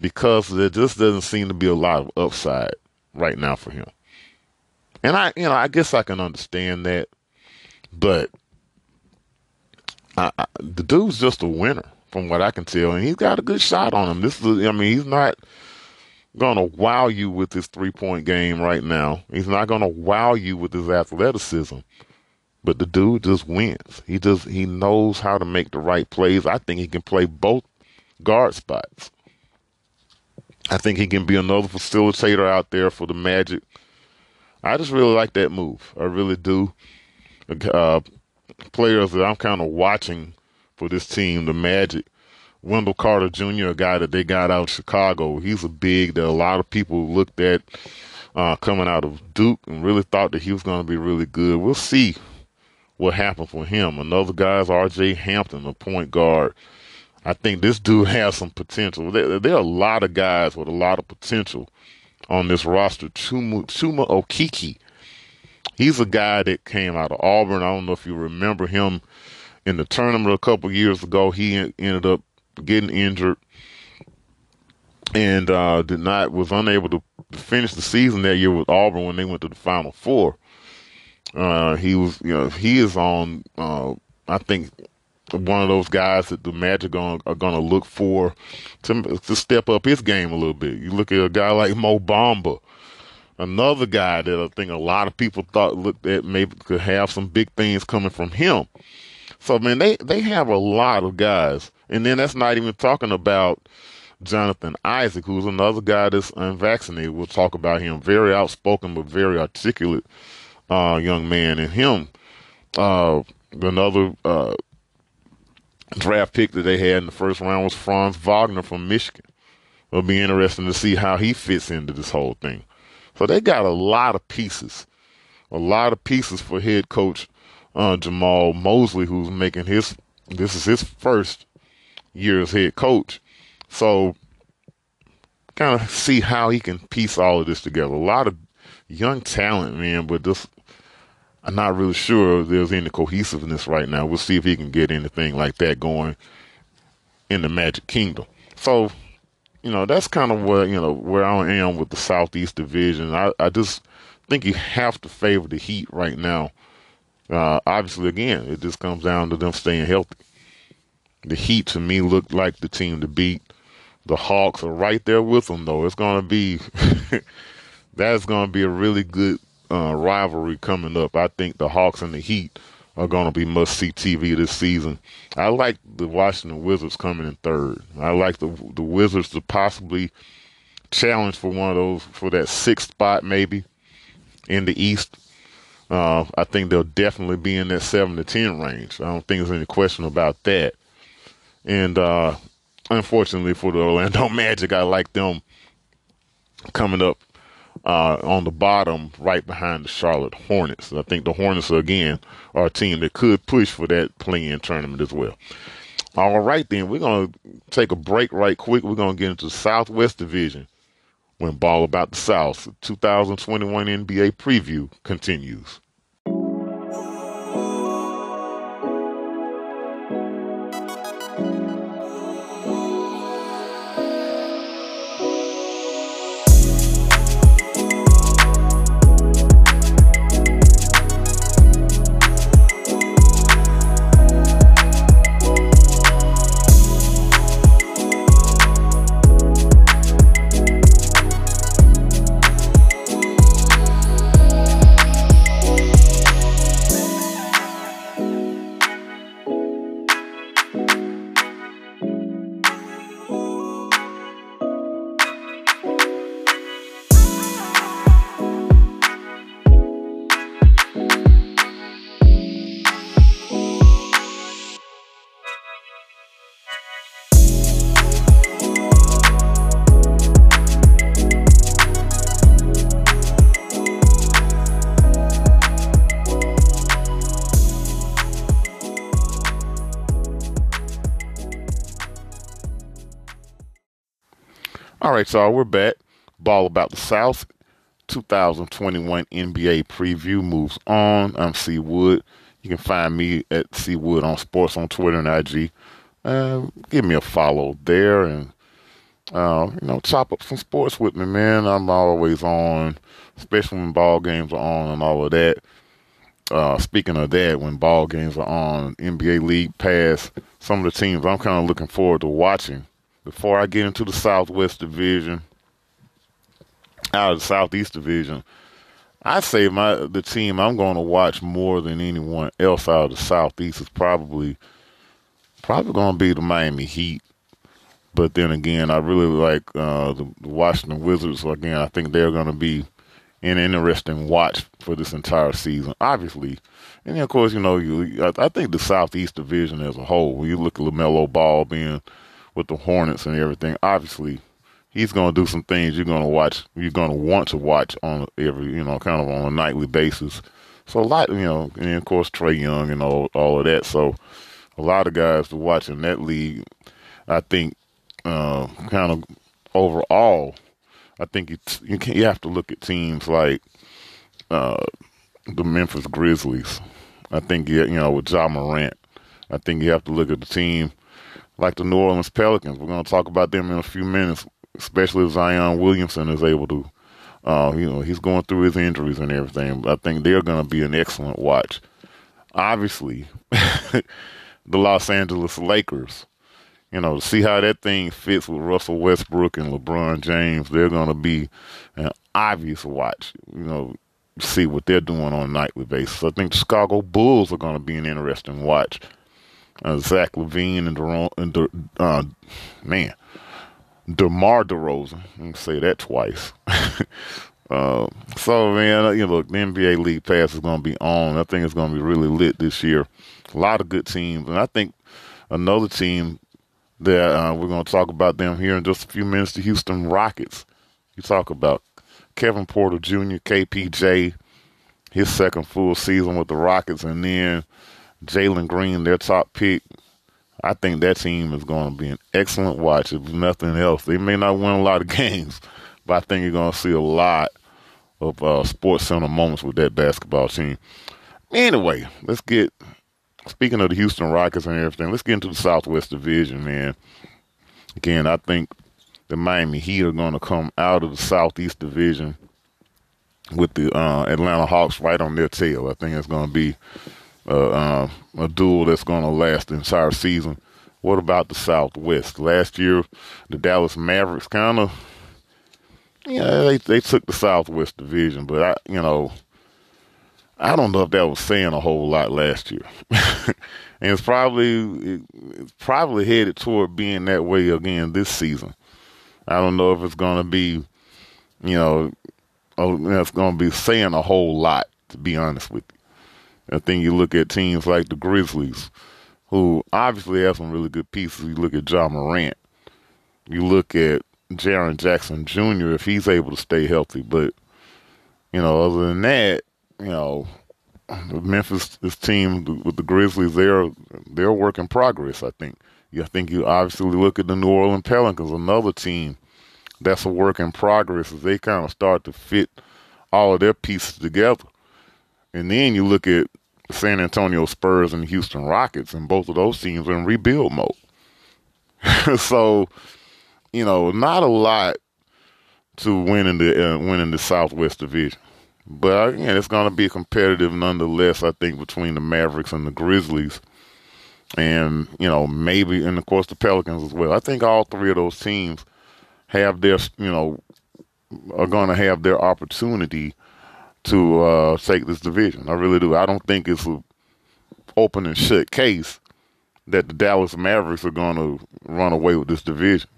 because there just doesn't seem to be a lot of upside right now for him. And I, you know, I guess I can understand that. But I, I, the dude's just a winner, from what I can tell, and he's got a good shot on him. This is, I mean, he's not going to wow you with his three point game right now. He's not going to wow you with his athleticism. But the dude just wins. He just he knows how to make the right plays. I think he can play both guard spots. I think he can be another facilitator out there for the Magic. I just really like that move. I really do uh, players that I'm kind of watching for this team, the Magic. Wendell Carter Jr., a guy that they got out of Chicago. He's a big that a lot of people looked at uh, coming out of Duke and really thought that he was going to be really good. We'll see what happens for him. Another guy is R.J. Hampton, a point guard. I think this dude has some potential. There, there, are a lot of guys with a lot of potential on this roster. Chuma, Chuma Okeke He's a guy that came out of Auburn. I don't know if you remember him in the tournament a couple years ago. He ended up getting injured and uh, did not was unable to finish the season that year with Auburn when they went to the Final Four. Uh, he was, you know, he is on. Uh, I think one of those guys that the Magic are, are going to look for to to step up his game a little bit. You look at a guy like Mo Bamba, Another guy that I think a lot of people thought looked at maybe could have some big things coming from him. So man, they they have a lot of guys, and then that's not even talking about Jonathan Isaac, who's another guy that's unvaccinated. We'll talk about him. Very outspoken, but very articulate uh, young man. And him, uh, another uh, draft pick that they had in the first round was Franz Wagner from Michigan. It'll be interesting to see how he fits into this whole thing. So they got a lot of pieces, a lot of pieces for head coach uh, Jamahl Mosley, who's making his this is his first year as head coach. So kind of see how he can piece all of this together. A lot of young talent, man, but just I'm not really sure if there's any cohesiveness right now. We'll see if he can get anything like that going in the Magic Kingdom. So you know, that's kind of where, you know, where I am with the Southeast Division. I, I just think you have to favor the Heat right now. Uh, obviously, again, it just comes down to them staying healthy. The Heat, to me, look like the team to beat. The Hawks are right there with them, though. It's going to be, that's going to be a really good uh, rivalry coming up. I think the Hawks and the Heat are going to be must see TV this season. I like the Washington Wizards coming in third. I like the the Wizards to possibly challenge for one of those for that sixth spot maybe in the East. Uh, I think they'll definitely be in that seven to ten range. I don't think there's any question about that. And uh, unfortunately for the Orlando Magic, I like them coming up uh, on the bottom right behind the Charlotte Hornets. I think the Hornets, again, are a team that could push for that play-in tournament as well. All right, then, we're going to take a break right quick. We're going to get into the Southwest Division when Ball About the South 2021 NBA preview continues. Right, y'all, we're back. Ball about the South 2021 NBA preview moves on. I'm CWood. You can find me at C Wood on sports on Twitter and IG. Uh, give me a follow there and uh, you know, chop up some sports with me, man. I'm always on, especially when ball games are on and all of that. Uh, speaking of that, when ball games are on, NBA League Pass, some of the teams I'm kind of looking forward to watching before I get into the Southwest Division, out of the Southeast Division, I say my the team I'm going to watch more than anyone else out of the Southeast is probably probably going to be the Miami Heat. But then again, I really like uh, the Washington Wizards. So again, I think they're going to be an interesting watch for this entire season. Obviously, and then of course, you know, you I, I think the Southeast Division as a whole. When you look at LaMelo Ball being with the Hornets and everything, obviously he's going to do some things you're going to watch, you're going to want to watch on every, you know, kind of on a nightly basis. So a lot, you know, and of course Trae Young and all all of that. So a lot of guys to watch in that league. I think uh, kind of overall, I think it's, you can you have to look at teams like uh, the Memphis Grizzlies. I think you know with Ja Morant. I think you have to look at the team like the New Orleans Pelicans. We're going to talk about them in a few minutes, especially if Zion Williamson is able to. Uh, you know, he's going through his injuries and everything. But I think they're going to be an excellent watch. Obviously, the Los Angeles Lakers. You know, see how that thing fits with Russell Westbrook and LeBron James, they're going to be an obvious watch. You know, see what they're doing on a nightly basis. I think the Chicago Bulls are going to be an interesting watch uh, Zach LaVine and, Deron, and De, uh, man, DeMar DeRozan. Let me say that twice. uh, so, man, uh, you know, look, the NBA League Pass is going to be on. I think it's going to be really lit this year. A lot of good teams. And I think another team that uh, we're going to talk about them here in just a few minutes, the Houston Rockets. You talk about Kevin Porter Jr., KPJ, his second full season with the Rockets, and then Jalen Green, their top pick. I think that team is going to be an excellent watch. If nothing else, they may not win a lot of games, but I think you're going to see a lot of uh, sports center moments with that basketball team. Anyway, let's get. Speaking of the Houston Rockets and everything, let's get into the Southwest Division, man. Again, I think the Miami Heat are going to come out of the Southeast Division with the uh, Atlanta Hawks right on their tail. I think it's going to be uh, a duel that's going to last the entire season. What about the Southwest? Last year, the Dallas Mavericks kind of, yeah, they they took the Southwest Division, but I, you know, I don't know if that was saying a whole lot last year, and it's probably it, it's probably headed toward being that way again this season. I don't know if it's going to be, you know, if it's going to be saying a whole lot. To be honest with you. I think you look at teams like the Grizzlies, who obviously have some really good pieces. You look at Ja Morant. You look at Jaren Jackson Jr. if he's able to stay healthy. But, you know, other than that, you know, Memphis this team with the Grizzlies, they're they're a work in progress, I think. I think you obviously look at the New Orleans Pelicans, another team that's a work in progress as they kind of start to fit all of their pieces together. And then you look at San Antonio Spurs and Houston Rockets, and both of those teams are in rebuild mode. so, you know, not a lot to win in the uh, win in the Southwest Division, but again, it's going to be competitive nonetheless. I think between the Mavericks and the Grizzlies, and you know maybe and of course the Pelicans as well. I think all three of those teams have their you know are going to have their opportunity to uh, take this division. I really do. I don't think it's an open and shut case that the Dallas Mavericks are going to run away with this division.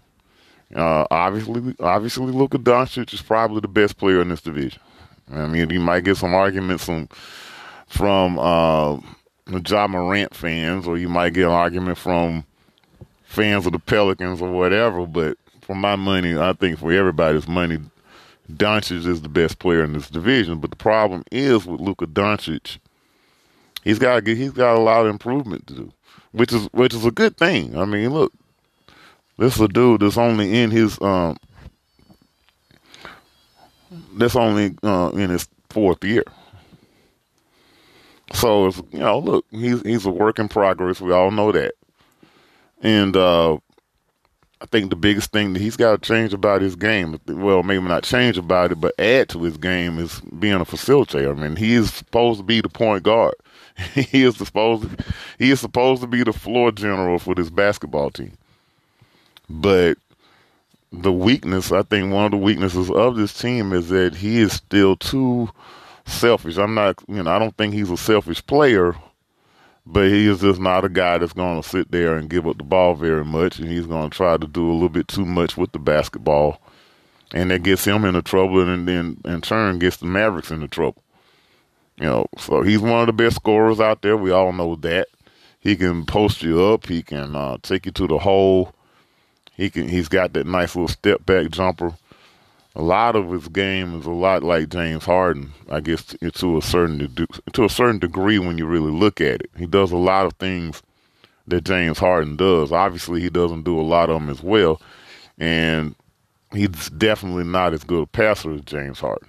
Uh, obviously, obviously, Luka Doncic is probably the best player in this division. I mean, you might get some arguments from from uh, Ja Morant fans, or you might get an argument from fans of the Pelicans or whatever. But for my money, I think for everybody's money, Doncic is the best player in this division. But the problem is with Luka Doncic, he's got he's got a lot of improvement to do, which is which is a good thing. I mean, look, this is a dude that's only in his um that's only uh, in his fourth year. So you know, look, he's he's a work in progress. We all know that, and uh, I think the biggest thing that he's got to change about his game, well, maybe not change about it, but add to his game is being a facilitator. I mean, he is supposed to be the point guard. he is supposed to, he is supposed to be the floor general for this basketball team. But the weakness, I think one of the weaknesses of this team is that he is still too selfish. I'm not, you know, I don't think he's a selfish player, but he is just not a guy that's going to sit there and give up the ball very much, and he's going to try to do a little bit too much with the basketball, and that gets him into trouble, and then in turn gets the Mavericks into trouble. You know, so he's one of the best scorers out there. We all know that. He can post you up. He can uh, take you to the hole. He can. He's got that nice little step back jumper a lot of his game is a lot like James Harden, I guess, to a certain to a certain degree when you really look at it. He does a lot of things that James Harden does. Obviously, he doesn't do a lot of them as well, and he's definitely not as good a passer as James Harden.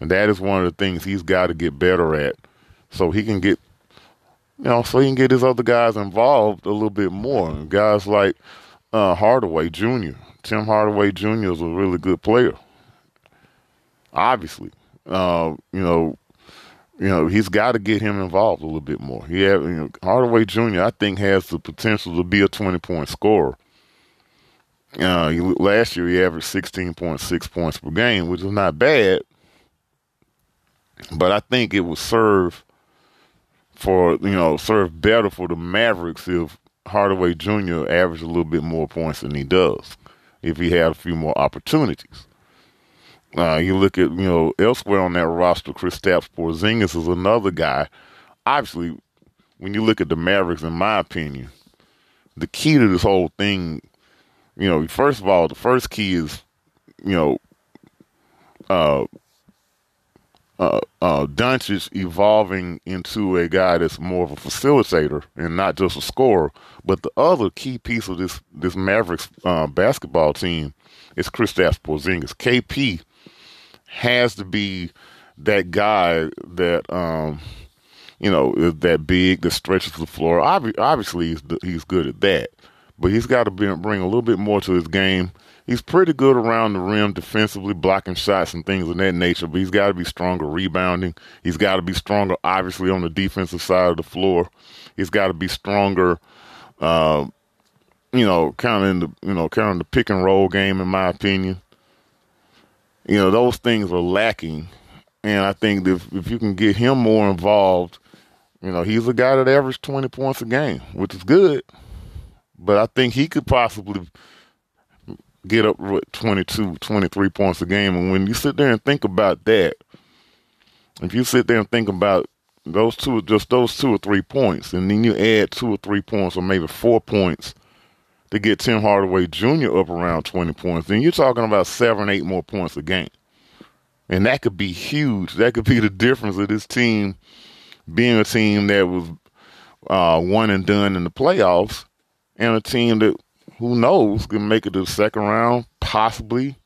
And that is one of the things he's got to get better at, so he can get, you know, so he can get his other guys involved a little bit more. Guys like uh, Hardaway Jr. Tim Hardaway Jr. is a really good player. Obviously, uh, you know, you know he's got to get him involved a little bit more. He you know, Hardaway Jr. I think has the potential to be a twenty point scorer. Uh, he, last year he averaged sixteen point six points per game, which is not bad. But I think it would serve for you know serve better for the Mavericks if Hardaway Jr. averaged a little bit more points than he does if he had a few more opportunities. Uh, you look at, you know, elsewhere on that roster, Kristaps Porzingis is another guy. Obviously, when you look at the Mavericks, in my opinion, the key to this whole thing, you know, first of all, the first key is, you know, uh, uh, uh, evolving into a guy that's more of a facilitator and not just a scorer. But the other key piece of this this Mavericks uh, basketball team is Kristaps Porzingis. KP has to be that guy that um, you know is that big that stretches the floor. obviously, he's he's good at that, but he's got to bring a little bit more to his game he's pretty good around the rim defensively, blocking shots and things of that nature. But he's got to be stronger rebounding. He's got to be stronger, obviously, on the defensive side of the floor. He's got to be stronger, uh, you know, kind of in the you know, kind of the pick and roll game, in my opinion. You know, those things are lacking, and I think if if you can get him more involved, you know, he's a guy that averages twenty points a game, which is good. But I think he could possibly get up with 22, 23 points a game. And when you sit there and think about that, if you sit there and think about those two, just those two or three points, and then you add two or three points, or maybe four points to get Tim Hardaway Jr. up around 20 points, then you're talking about seven, eight more points a game. And that could be huge. That could be the difference of this team being a team that was uh, one and done in the playoffs and a team that, who knows, can make it to the second round, possibly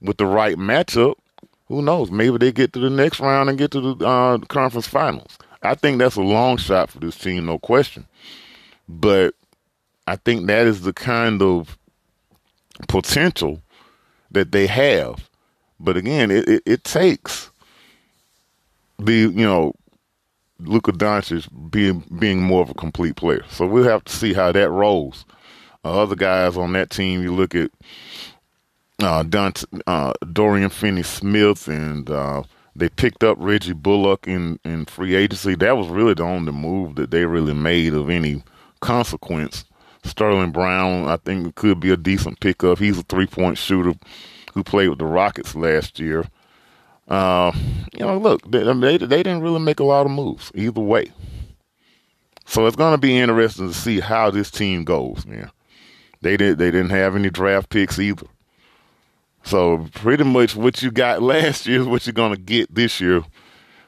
with the right matchup. Who knows? Maybe they get to the next round and get to the uh, conference finals. I think that's a long shot for this team, no question. But I think that is the kind of potential that they have. But again, it, it, it takes the you know Luka Doncic being being more of a complete player. So we'll have to see how that rolls. Other guys on that team, you look at uh, Dante, uh, Dorian Finney-Smith, and uh, they picked up Reggie Bullock in in free agency. That was really the only move that they really made of any consequence. Sterling Brown, I think, could be a decent pickup. He's a three point shooter who played with the Rockets last year. Uh, you know, look, they, they, they didn't really make a lot of moves either way. So it's going to be interesting to see how this team goes, man. They did they didn't have any draft picks either. So pretty much what you got last year is what you're to get this year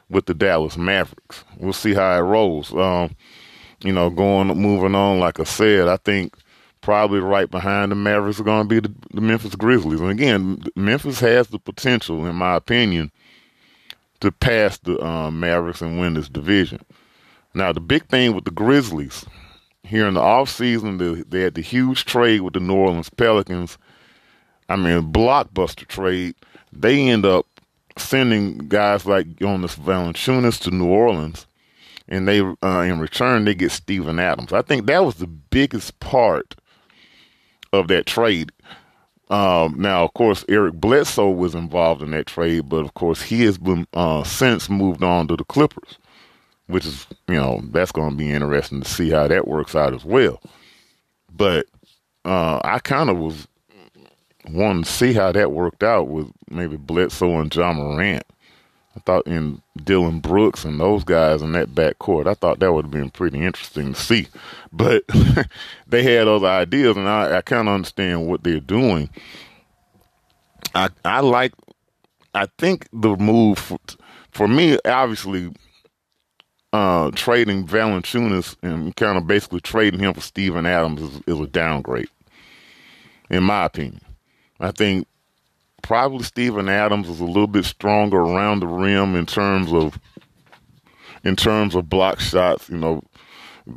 with the Dallas Mavericks. We'll see how it rolls. Um, you know, going moving on, like I said, I think probably right behind the Mavericks are going to be the, the, Memphis Grizzlies. And again, Memphis has the potential, in my opinion, to pass the uh, Mavericks and win this division. Now, the big thing with the Grizzlies here in the offseason, they, had the huge trade with the New Orleans Pelicans. I mean, blockbuster trade. They end up sending guys like Jonas Valanciunas to New Orleans and they uh, in return they get Steven Adams. I think that was the biggest part of that trade. Um, now, of course, Eric Bledsoe was involved in that trade, but of course he has been uh, since moved on to the Clippers, which is you know that's going to be interesting to see how that works out as well. But uh, I kind of was wanting to see how that worked out with maybe Bledsoe and Ja Morant I thought in Dillon Brooks and those guys in that back court, I thought that would have been pretty interesting to see. But they had other ideas, and I, I kind of understand what they're doing. I I like, I think the move for, for me, obviously, uh, trading Valanciunas and kind of basically trading him for Steven Adams is, is a downgrade, in my opinion. I think probably Steven Adams is a little bit stronger around the rim in terms of in terms of block shots. You know,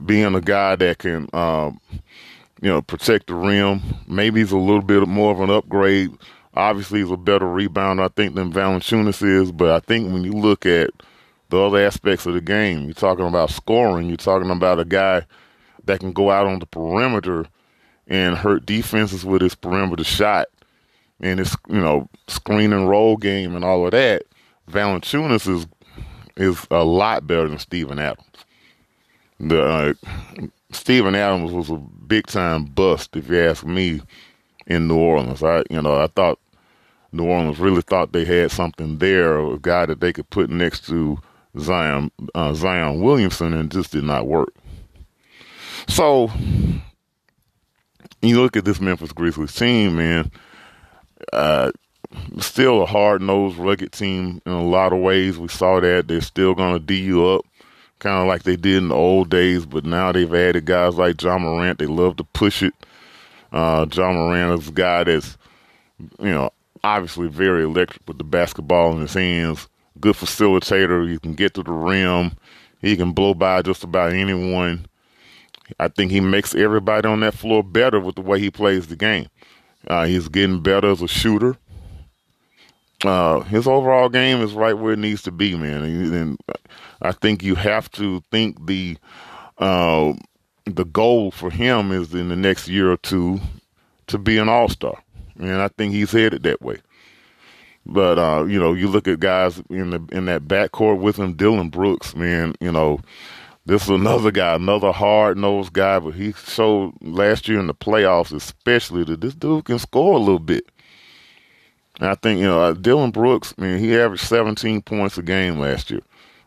being a guy that can um, you know protect the rim. Maybe he's a little bit more of an upgrade. Obviously, he's a better rebounder, I think, than Valanciunas is. But I think when you look at the other aspects of the game, you're talking about scoring. You're talking about a guy that can go out on the perimeter and hurt defenses with his perimeter shot and his you know screen and roll game and all of that, Valanciunas is is a lot better than Steven Adams. The uh, Steven Adams was a big time bust, if you ask me, in New Orleans. I you know I thought New Orleans really thought they had something there, a guy that they could put next to Zion uh, Zion Williamson, and just did not work. So you look at this Memphis Grizzlies team, man uh, still a hard nosed, rugged team in a lot of ways. We saw that they're still going to D you up, kind of like they did in the old days. But now they've added guys like Ja Morant. They love to push it. Uh, Ja Morant is a guy that's, you know, obviously very electric with the basketball in his hands. Good facilitator. He can get to the rim. He can blow by just about anyone. I think he makes everybody on that floor better with the way he plays the game. Uh, he's getting better as a shooter. Uh, his overall game is right where it needs to be, man. And, and I think you have to think the uh, the goal for him is in the next year or two to be an all star, and I think he's headed that way. But uh, you know, you look at guys in the in that backcourt with him, Dillon Brooks, man. You know, this is another guy, another hard nosed guy, but he showed last year in the playoffs, especially that this dude can score a little bit. And I think, you know, uh, Dillon Brooks, man, he averaged 17 points a game last year.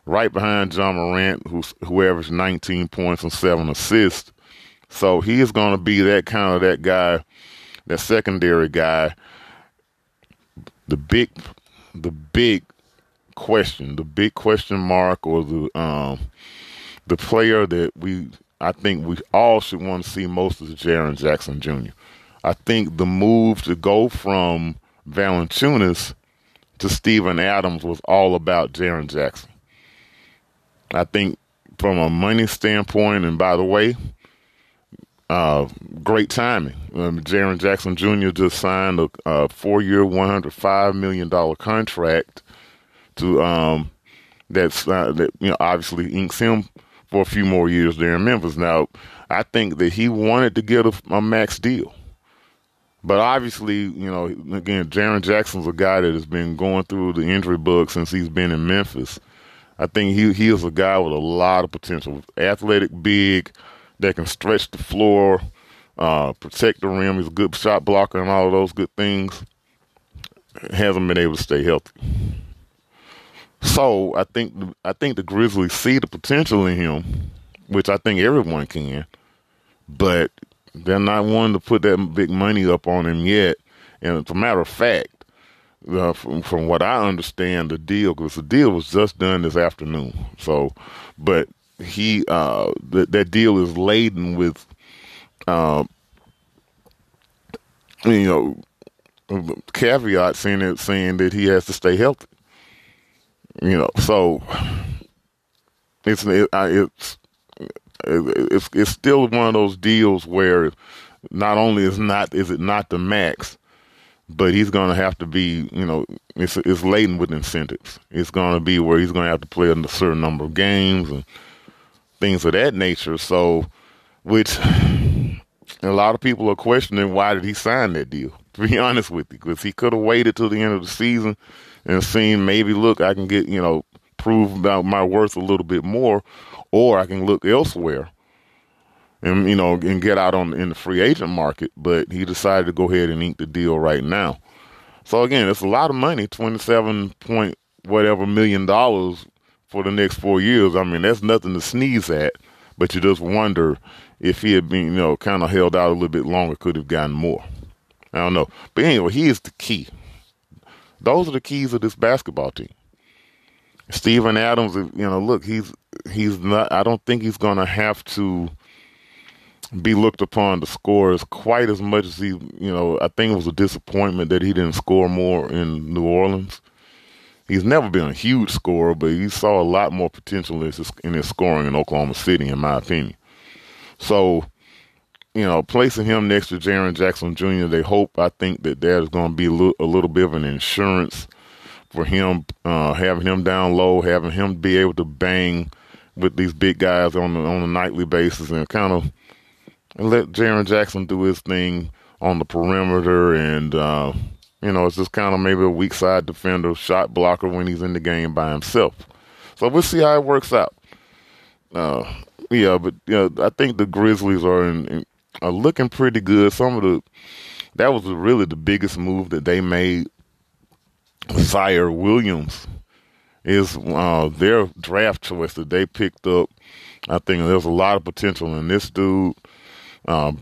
right behind Ja Morant, who's, who averaged 19 points and seven assists. So he is going to be that kind of that guy, that secondary guy. The big, the big question, the big question mark, or the um, the player that we, I think we all should want to see most is Jaren Jackson Jr. I think the move to go from Valanciunas to Steven Adams was all about Jaren Jackson. I think from a money standpoint, and by the way, uh, great timing. Um, Jaren Jackson Jr. just signed a, a four-year, $105 million contract to um, that's uh, that you know obviously inks him for a few more years there in Memphis. Now, I think that he wanted to get a, a max deal. But obviously, you know, again, Jaren Jackson's a guy that has been going through the injury bug since he's been in Memphis. I think he he is a guy with a lot of potential, athletic, big, that can stretch the floor, uh, protect the rim. He's a good shot blocker and all of those good things. Hasn't been able to stay healthy. So I think I think the Grizzlies see the potential in him, which I think everyone can, but they're not wanting to put that big money up on him yet. And as a matter of fact, uh, from, from what I understand, the deal because the deal was just done this afternoon. So, but he uh, th- that deal is laden with, uh, you know, caveats in it saying that he has to stay healthy. You know, so it's it, it's it's it's still one of those deals where not only is not is it not the max, but he's going to have to be you know it's it's laden with incentives. It's going to be where he's going to have to play a certain number of games and things of that nature. So, which a lot of people are questioning why did he sign that deal? To be honest with you, because he could have waited till the end of the season and seen maybe look I can get you know prove about my worth a little bit more, or I can look elsewhere and you know and get out on in the free agent market. But he decided to go ahead and ink the deal right now. So again, it's a lot of money, twenty seven point whatever million dollars for the next four years. I mean, that's nothing to sneeze at. But you just wonder if he had been, you know, kind of held out a little bit longer, could have gotten more. I don't know. But anyway, he is the key. Those are the keys of this basketball team. Steven Adams, you know, look, he's he's not. I don't think he's going to have to be looked upon to score as quite as much as he. You know, I think it was a disappointment that he didn't score more in New Orleans. He's never been a huge scorer, but he saw a lot more potential in his, in his scoring in Oklahoma City, in my opinion. So, you know, placing him next to Jaren Jackson Jr., they hope, I think that there's going to be a little, a little bit of an insurance for him, uh, having him down low, having him be able to bang with these big guys on the, on a nightly basis and kind of let Jaren Jackson do his thing on the perimeter and, uh, you know, it's just kind of maybe a weak side defender, shot blocker when he's in the game by himself. So we'll see how it works out. Uh, yeah, but you know, I think the Grizzlies are in, in, are looking pretty good. Some of the that was really the biggest move that they made. Ziaire Williams is uh, their draft choice that they picked up. I think there's a lot of potential in this dude. Um,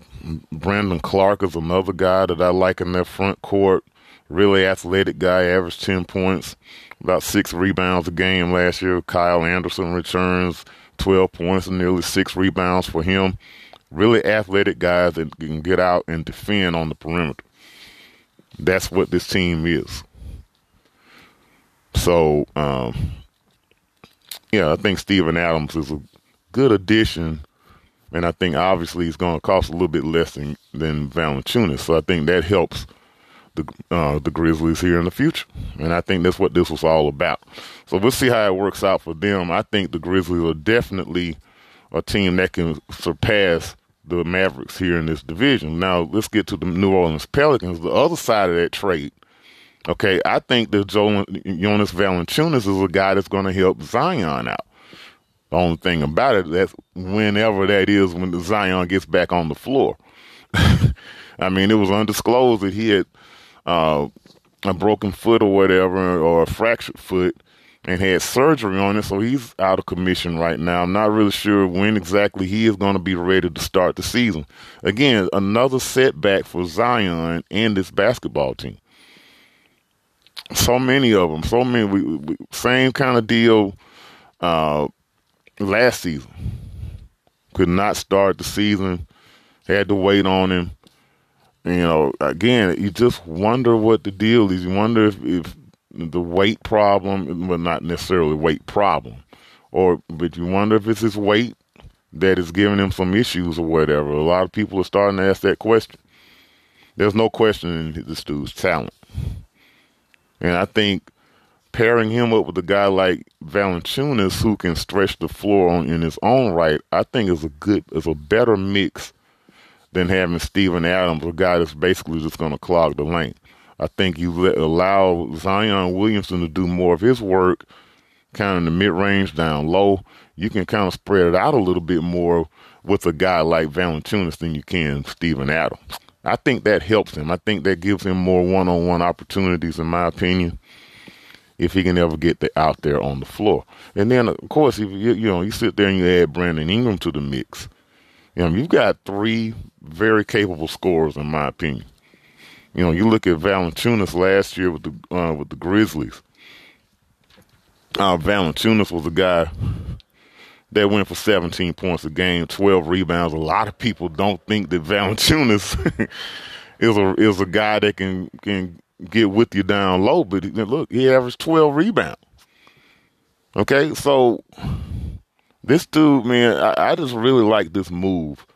Brandon Clarke is another guy that I like in their front court really athletic guy, averaged 10 points, about six rebounds a game last year. Kyle Anderson returns 12 points and nearly six rebounds for him. Really athletic guys that can get out and defend on the perimeter. That's what this team is. So, um, yeah, I think Steven Adams is a good addition. And I think obviously it's going to cost a little bit less than, than Valanciunas. So I think that helps – the uh, the Grizzlies here in the future, and I think that's what this was all about. So we'll see how it works out for them. I think the Grizzlies are definitely a team that can surpass the Mavericks here in this division. Now let's get to the New Orleans Pelicans, the other side of that trade. Okay, I think that Jonas Valanciunas is a guy that's going to help Zion out. The only thing about it, that's whenever that is when the Zion gets back on the floor. I mean, it was undisclosed that he had uh, a broken foot or whatever, or a fractured foot and had surgery on it, so he's out of commission right now. I'm not really sure when exactly he is going to be ready to start the season. Again, another setback for Zion and this basketball team. So many of them, so many. We, we, same kind of deal uh, last season. Could not start the season. Had to wait on him. You know, again, you just wonder what the deal is. You wonder if, if the weight problem, well, not necessarily weight problem, or but you wonder if it's his weight that is giving him some issues or whatever. A lot of people are starting to ask that question. There's no question in this dude's talent, and I think pairing him up with a guy like Valanciunas, who can stretch the floor on, in his own right, I think is a good, is a better mix than having Steven Adams, a guy that's basically just going to clog the lane. I think you let, allow Zion Williamson to do more of his work, kind of in the mid range down low. You can kind of spread it out a little bit more with a guy like Valanciunas than you can Steven Adams. I think that helps him. I think that gives him more one on one opportunities, in my opinion, if he can ever get the, out there on the floor. And then, of course, if you, you know, you sit there and you add Brandon Ingram to the mix, you know, you've got three very capable scorers, in my opinion. You know, you look at Valanciunas last year with the uh, with the Grizzlies. Uh, Valanciunas was a guy that went for 17 points a game, 12 rebounds. A lot of people don't think that Valanciunas is a is a guy that can can get with you down low, but look, he averaged 12 rebounds. Okay, so this dude, man, I, I just really like this move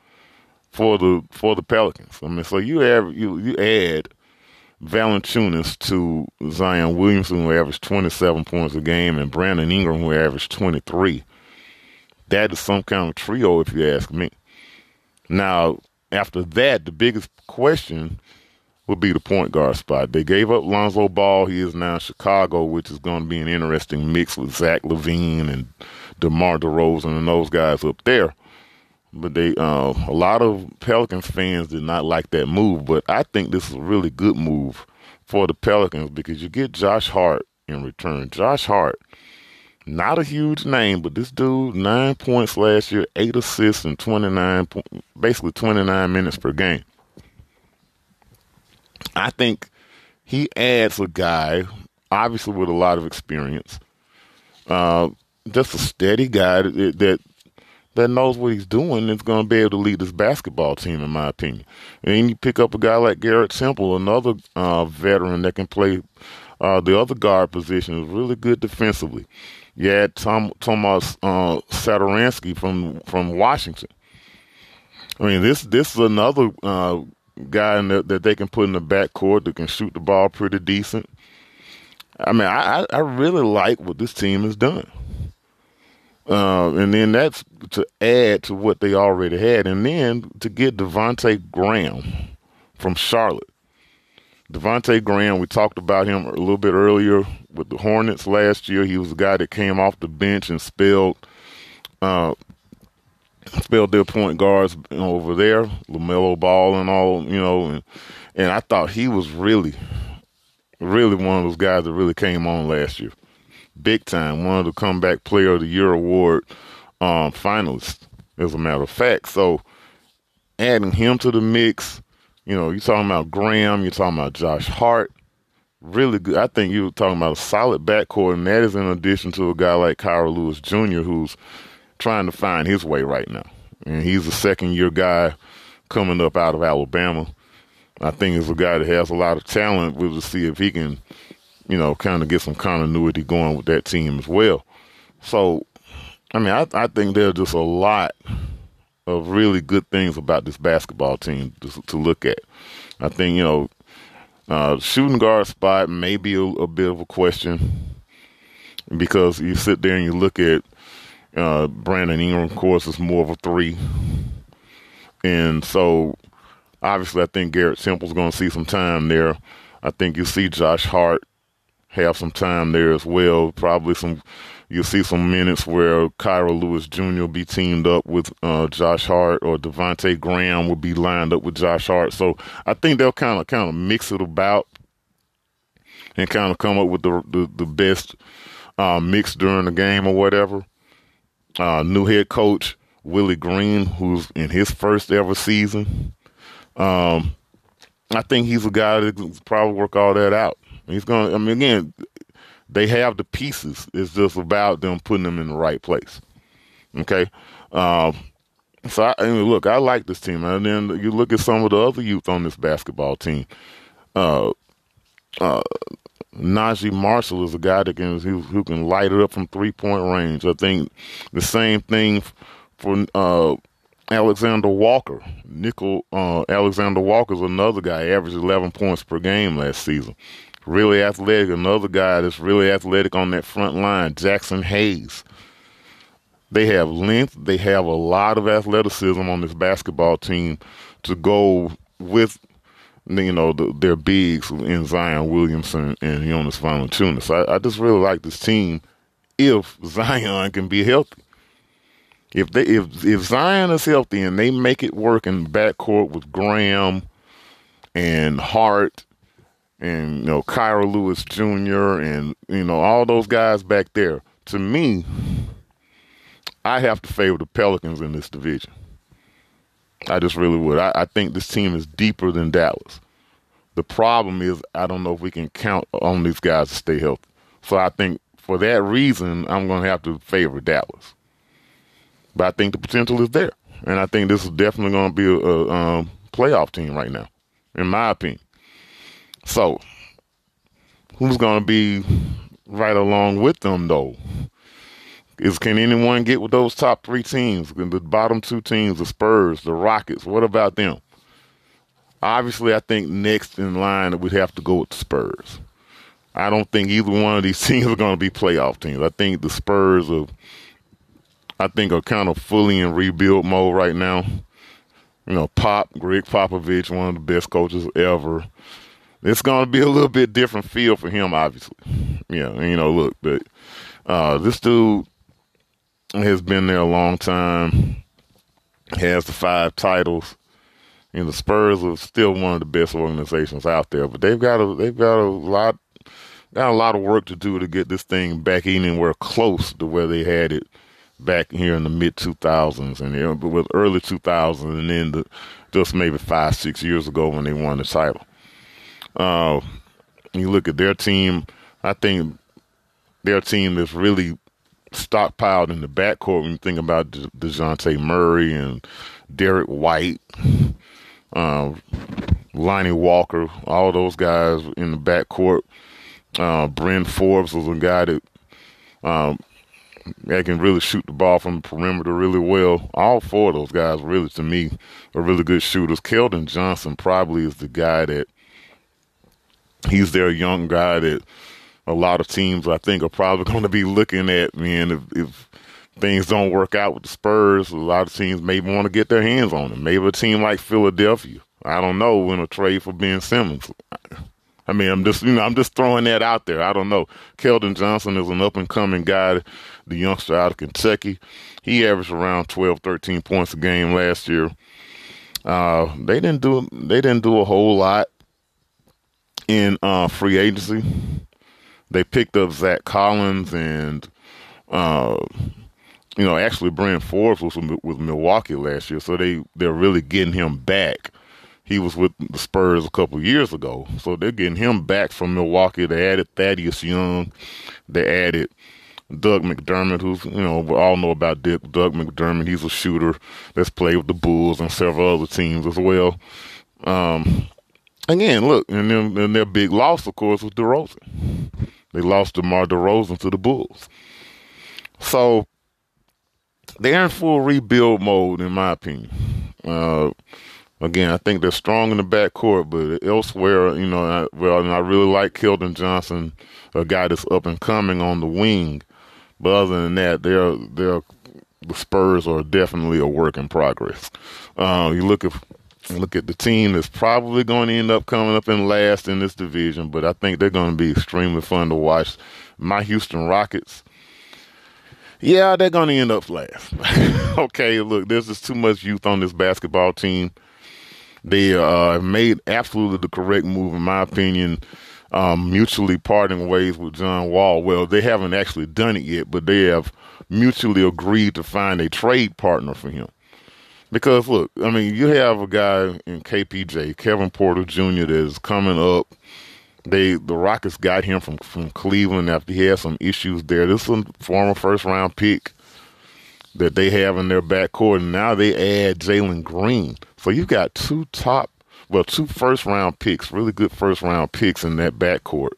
for the for the Pelicans. I mean, so you have you you add Valanciunas to Zion Williamson, who averaged 27 points a game, and Brandon Ingram, who averaged 23. That is some kind of trio, if you ask me. Now, after that, the biggest question would be the point guard spot. They gave up Lonzo Ball. He is now in Chicago, which is going to be an interesting mix with Zach LaVine and DeMar DeRozan and those guys up there. But they, uh, a lot of Pelicans fans did not like that move. But I think this is a really good move for the Pelicans because you get Josh Hart in return. Josh Hart, not a huge name, but this dude, nine points last year, eight assists, and 29, basically 29 minutes per game. I think he adds a guy, obviously with a lot of experience, uh, just a steady guy that, that that knows what he's doing is going to be able to lead this basketball team, in my opinion. And you pick up a guy like Garrett Temple, another uh, veteran that can play uh, the other guard position, is really good defensively. You had Tom, Tomas uh, from from Washington. I mean, this this is another uh, guy the, that they can put in the backcourt that can shoot the ball pretty decent. I mean, I, I really like what this team has done. Uh, and then that's to add to what they already had. And then to get Devonte Graham from Charlotte. Devonte Graham, we talked about him a little bit earlier with the Hornets last year. He was a guy that came off the bench and spelled uh, spelled their point guards over there, LaMelo Ball and all, you know, and, and I thought he was really, really one of those guys that really came on last year big time, one of the comeback player of the year award um, finalists, as a matter of fact. So adding him to the mix, you know, you're talking about Graham, you're talking about Josh Hart. Really good. I think you're talking about a solid backcourt, and that is in addition to a guy like Kira Lewis Jr., who's trying to find his way right now. And he's a second year guy coming up out of Alabama. I think he's a guy that has a lot of talent. We'll see if he can you know, kind of get some continuity going with that team as well. So, I mean, I, I think there's just a lot of really good things about this basketball team to, to look at. I think, you know, uh, shooting guard spot may be a, a, bit of a question because you sit there and you look at uh, Brandon Ingram, of course, is more of a three. And so, obviously, I think Garrett Temple's going to see some time there. I think you see Josh Hart have some time there as well. Probably some, you'll see some minutes where Kira Lewis Jr. will be teamed up with uh, Josh Hart or Devonte Graham will be lined up with Josh Hart. So I think they'll kind of kind of mix it about and kind of come up with the the, the best uh, mixed during the game or whatever. Uh, new head coach Willie Green, who's in his first ever season. Um, I think he's a guy that can probably work all that out. He's to I mean, again, they have the pieces. It's just about them putting them in the right place. Okay. Um, so I, I mean, look, I like this team, and then you look at some of the other youth on this basketball team. Uh, uh, Naji Marshall is a guy that can who, who can light it up from three point range. I think the same thing for uh, Alexander Walker. Nickeil uh, Alexander Walker is another guy, averaged 11 points per game last season. Really athletic. Another guy that's really athletic on that front line, Jaxson Hayes. They have length. They have a lot of athleticism on this basketball team to go with, you know, the, their bigs in Zion Williamson and Jonas Valanciunas. I, I just really like this team if Zion can be healthy. If they if if Zion is healthy and they make it work in backcourt with Graham and Hart and you know Kira Lewis Jr. and you know all those guys back there, to me, I have to favor the Pelicans in this division. I just really would. I, I think this team is deeper than Dallas. The problem is I don't know if we can count on these guys to stay healthy. So I think for that reason, I'm going to have to favor Dallas. But I think the potential is there, and I think this is definitely going to be a, a um, playoff team right now, in my opinion. So, who's going to be right along with them though? Is can anyone get with those top three teams? The bottom two teams, the Spurs, the Rockets. What about them? Obviously, I think next in line we'd have to go with the Spurs. I don't think either one of these teams are going to be playoff teams. I think the Spurs are I think are kind of fully in rebuild mode right now. You know, Pop, Gregg Popovich, one of the best coaches ever. It's going to be a little bit different feel for him, obviously. Yeah, you know, look, but uh, this dude has been there a long time, has the five titles. And the Spurs are still one of the best organizations out there, but they've got a they've got a lot got a lot of work to do to get this thing back anywhere close to where they had it back here in the mid 2000s and it was early 2000s and then the, just maybe five six years ago when they won the title. Uh, you look at their team. I think their team is really stockpiled in the backcourt when you think about De- Dejounte Murray and Derrick White, uh, Lonnie Walker, all those guys in the backcourt. Uh, Bryn Forbes was a guy that um, that can really shoot the ball from the perimeter really well. All four of those guys, really, to me, are really good shooters. Keldon Johnson probably is the guy that he's their young guy that a lot of teams I think are probably going to be looking at. Man, if, if things don't work out with the Spurs, a lot of teams may want to get their hands on him. Maybe a team like Philadelphia. I don't know, in a trade for Ben Simmons. I mean, I'm just, you know, I'm just throwing that out there. I don't know. Keldon Johnson is an up and coming guy, the youngster out of Kentucky. He averaged around 12, 13 points a game last year. Uh, they didn't do, they didn't do a whole lot in uh, free agency. They picked up Zach Collins and, uh, you know, actually Bryn Forbes was with Milwaukee last year, so they they're really getting him back he was with the Spurs a couple years ago. So they're getting him back from Milwaukee. They added Thaddeus Young. They added Doug McDermott, who's, you know, we all know about Dick, Doug McDermott. He's a shooter that's played with the Bulls and several other teams as well. Um, again, look, and then and their big loss, of course, was DeRozan. They lost DeMar DeRozan to the Bulls. So they're in full rebuild mode, in my opinion. Uh, Again, I think they're strong in the backcourt, but elsewhere, you know, I, well, I really like Keldon Johnson, a guy that's up and coming on the wing. But other than that, they're they're the Spurs are definitely a work in progress. Uh, you look at look at the team that's probably going to end up coming up in last in this division, but I think they're going to be extremely fun to watch. My Houston Rockets. Yeah, they're going to end up last. okay, look, there's just too much youth on this basketball team. They uh, made absolutely the correct move, in my opinion, um, mutually parting ways with John Wall. Well, they haven't actually done it yet, but they have mutually agreed to find a trade partner for him. Because look, I mean, you have a guy in KPJ, Kevin Porter Jr., that is coming up. They the Rockets got him from from Cleveland after he had some issues there. This is a former first round pick that they have in their backcourt, and now they add Jalen Green. So you've got two top, well, two first round picks, really good first round picks in that backcourt.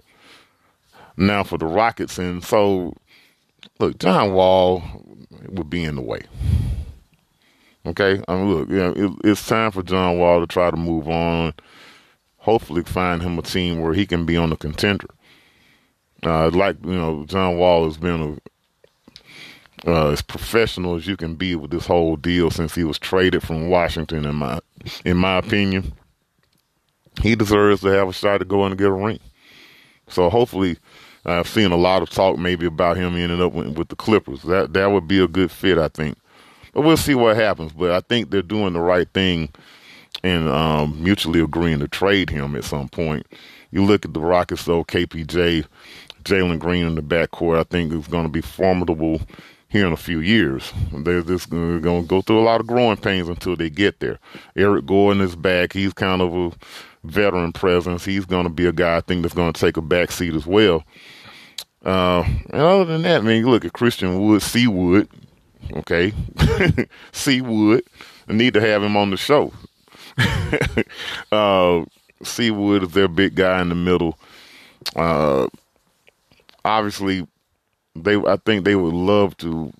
Now for the Rockets, and so look, John Wall would be in the way. Okay, I mean, look, you know, it, it's time for John Wall to try to move on. Hopefully, find him a team where he can be on the contender. Uh, like you know, John Wall has been a, uh, as professional as you can be with this whole deal since he was traded from Washington. In my in my opinion, he deserves to have a shot to go in and get a ring. So hopefully, I've seen a lot of talk maybe about him ending up with, with the Clippers. That that would be a good fit, I think. We'll see what happens. But I think they're doing the right thing and um, mutually agreeing to trade him at some point. You look at the Rockets, though, KPJ, Jalen Green in the backcourt, I think is going to be formidable here in a few years. They're just going to go through a lot of growing pains until they get there. Eric Gordon is back. He's kind of a veteran presence. He's going to be a guy I think that's going to take a back seat as well. Uh, and other than that, man, you look at Christian Wood, CWood, okay? CWood. I need to have him on the show. uh, CWood is their big guy in the middle. Uh, obviously, they I think they would love to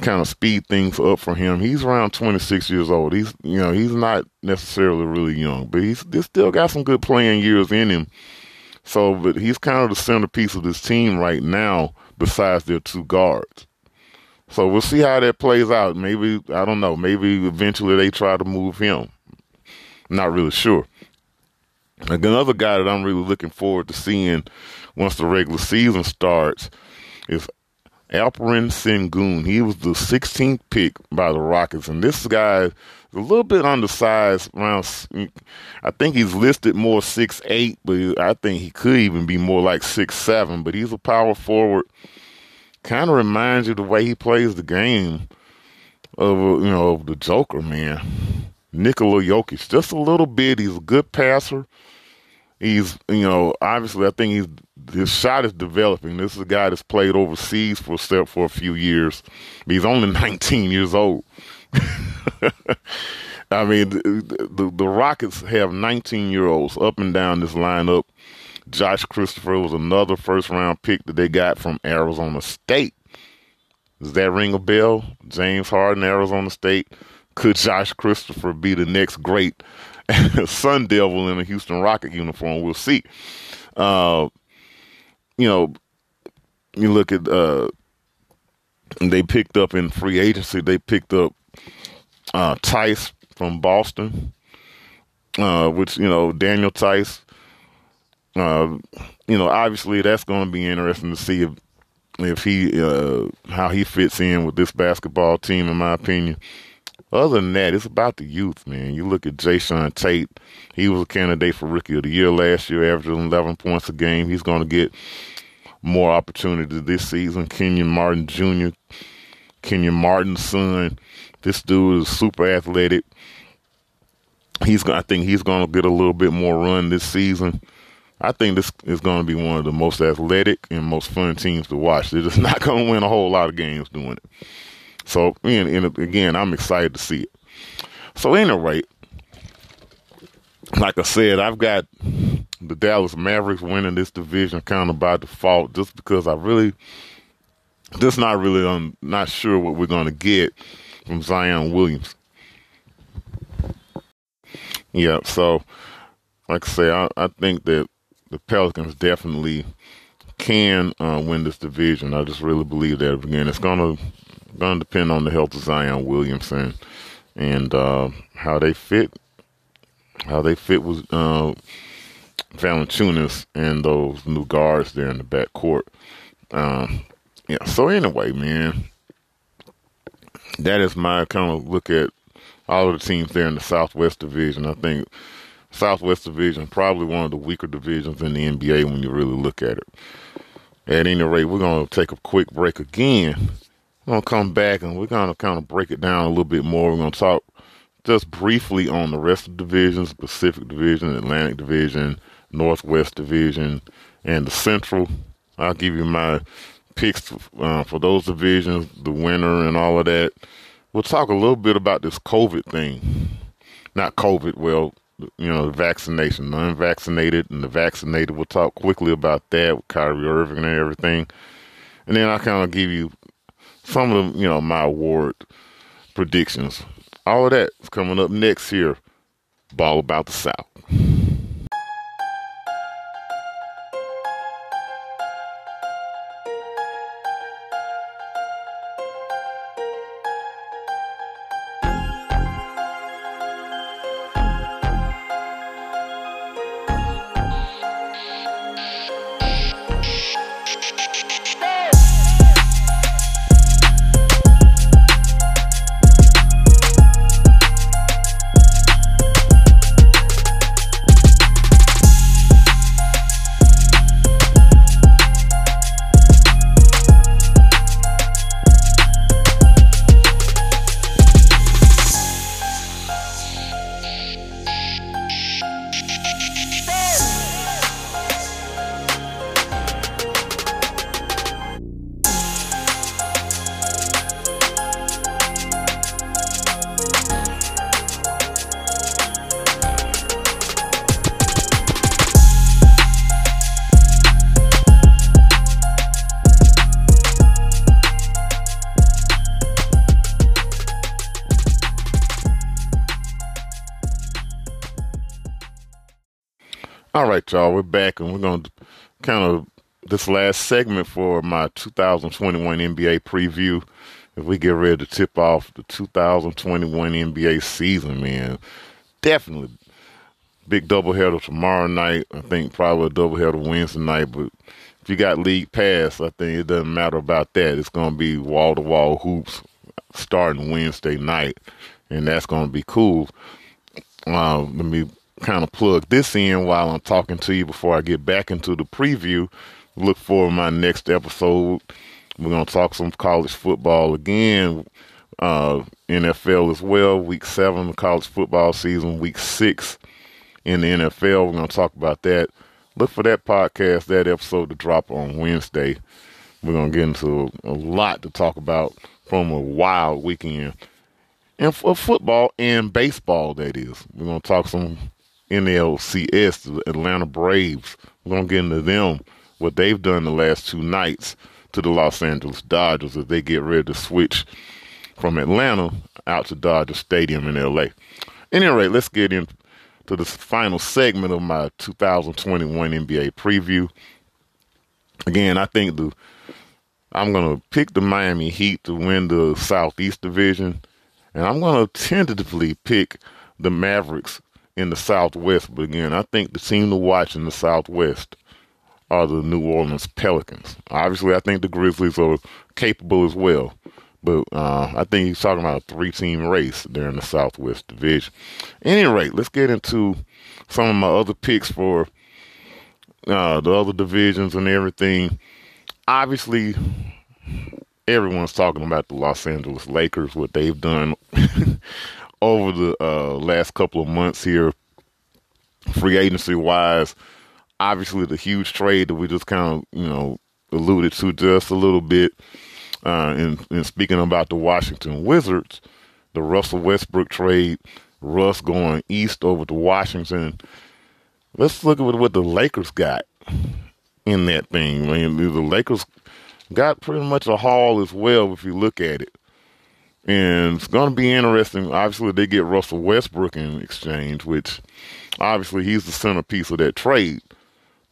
kind of speed things up for him. He's around 26 years old. He's you know he's not necessarily really young, but he's, he's still got some good playing years in him. So, but he's kind of the centerpiece of this team right now. Besides their two guards. So we'll see how that plays out. Maybe I don't know. Maybe eventually they try to move him. Not really sure. Another guy that I'm really looking forward to seeing once the regular season starts is Alperen Sengun. He was the 16th pick by the Rockets, and this guy is a little bit undersized. Around, I think he's listed more six eight, but I think he could even be more like six seven. But he's a power forward kind of reminds you the way he plays the game of uh, you know of the Joker, man. Nikola Jokic, just a little bit. He's a good passer. He's you know obviously I think he's his shot is developing. This is a guy that's played overseas for a for a few years. He's only 19 years old. I mean, the, the, the Rockets have 19 year olds up and down this lineup Josh Christopher was another first round pick that they got from Arizona State. Does that ring a bell? James Harden, Arizona State. Could Josh Christopher be the next great Sun Devil in a Houston Rocket uniform? We'll see. Uh, you know, you look at uh, they picked up in free agency. They picked up uh, Theis from Boston, uh, which you know Daniel Theis uh, you know, obviously that's going to be interesting to see if if he uh, how he fits in with this basketball team. In my opinion. Other than that, it's about the youth, man. You look at Jae'Sean Tate. He was a candidate for Rookie of the Year last year, averaging 11 points a game. He's going to get more opportunity this season. Kenyon Martin Jr., Kenyon Martin's son. This dude is super athletic. He's, I think he's going to get a little bit more run this season. I think this is going to be one of the most athletic and most fun teams to watch. They're just not going to win a whole lot of games doing it. So, and, and again, I'm excited to see it. So, anyway, like I said, I've got the Dallas Mavericks winning this division kind of by default, just because I really, just not really, I'm not sure what we're going to get from Zion Williams. Yeah, so like I say, I, I think that the Pelicans definitely can uh, win this division. I just really believe that. Again, it's gonna gonna depend on the health of Zion Williamson and uh, how they fit, how they fit with uh, Valanciunas and those new guards there in the back court. Um, yeah. So anyway, man, that is my kind of look at all of the teams there in the Southwest Division. I think Southwest Division, probably one of the weaker divisions in the NBA when you really look at it. At any rate, we're going to take a quick break again. We're going to come back and we're going to kind of break it down a little bit more. We're going to talk just briefly on the rest of the divisions Pacific Division, Atlantic Division, Northwest Division, and the Central. I'll give you my picks uh, for those divisions, the winner, and all of that. We'll talk a little bit about this COVID thing. Not COVID, well, you know, vaccination, the unvaccinated and the vaccinated. We'll talk quickly about that with Kyrie Irving and everything. And then I'll kind of give you some of the, you know, my award predictions. All of that is coming up next here. Ball about the South. Y'all, we're back and we're going to kind of this last segment for my 2021 NBA preview. If we get ready to tip off the 2021 NBA season, man, definitely big doubleheader tomorrow night. I think probably a doubleheader Wednesday night, but if you got league pass, I think it doesn't matter about that. It's going to be wall to wall hoops starting Wednesday night, and that's going to be cool. Uh, let me kind of plug this in while I'm talking to you before I get back into the preview. Look for my next episode. We're going to talk some college football again, uh, NFL as well. Week seven, college football season, week six in the NFL. We're going to talk about that. Look for that podcast, that episode to drop on Wednesday. We're going to get into a, a lot to talk about from a wild weekend. And for football and baseball, that is. We're going to talk some NLCS, the Atlanta Braves. We're going to get into them, what they've done the last two nights to the Los Angeles Dodgers as they get ready to switch from Atlanta out to Dodger Stadium in LA. Anyway, let's get into this final segment of my 2021 NBA preview. Again, I think the I'm going to pick the Miami Heat to win the Southeast Division, and I'm going to tentatively pick the Mavericks in the Southwest. But again, I think the team to watch in the Southwest are the New Orleans Pelicans. Obviously, I think the Grizzlies are capable as well. But uh, I think he's talking about a three-team race there in the Southwest Division. Any rate, let's get into some of my other picks for uh, the other divisions and everything. Obviously, everyone's talking about the Los Angeles Lakers, what they've done over the uh, last couple of months here, free agency wise. Obviously, the huge trade that we just kind of, you know, alluded to just a little bit. Uh, in, in speaking about the Washington Wizards, the Russell Westbrook trade, Russ going east over to Washington. Let's look at what the Lakers got in that thing. I mean, the Lakers got pretty much a haul as well if you look at it. And it's going to be interesting. Obviously, they get Russell Westbrook in exchange, which obviously he's the centerpiece of that trade.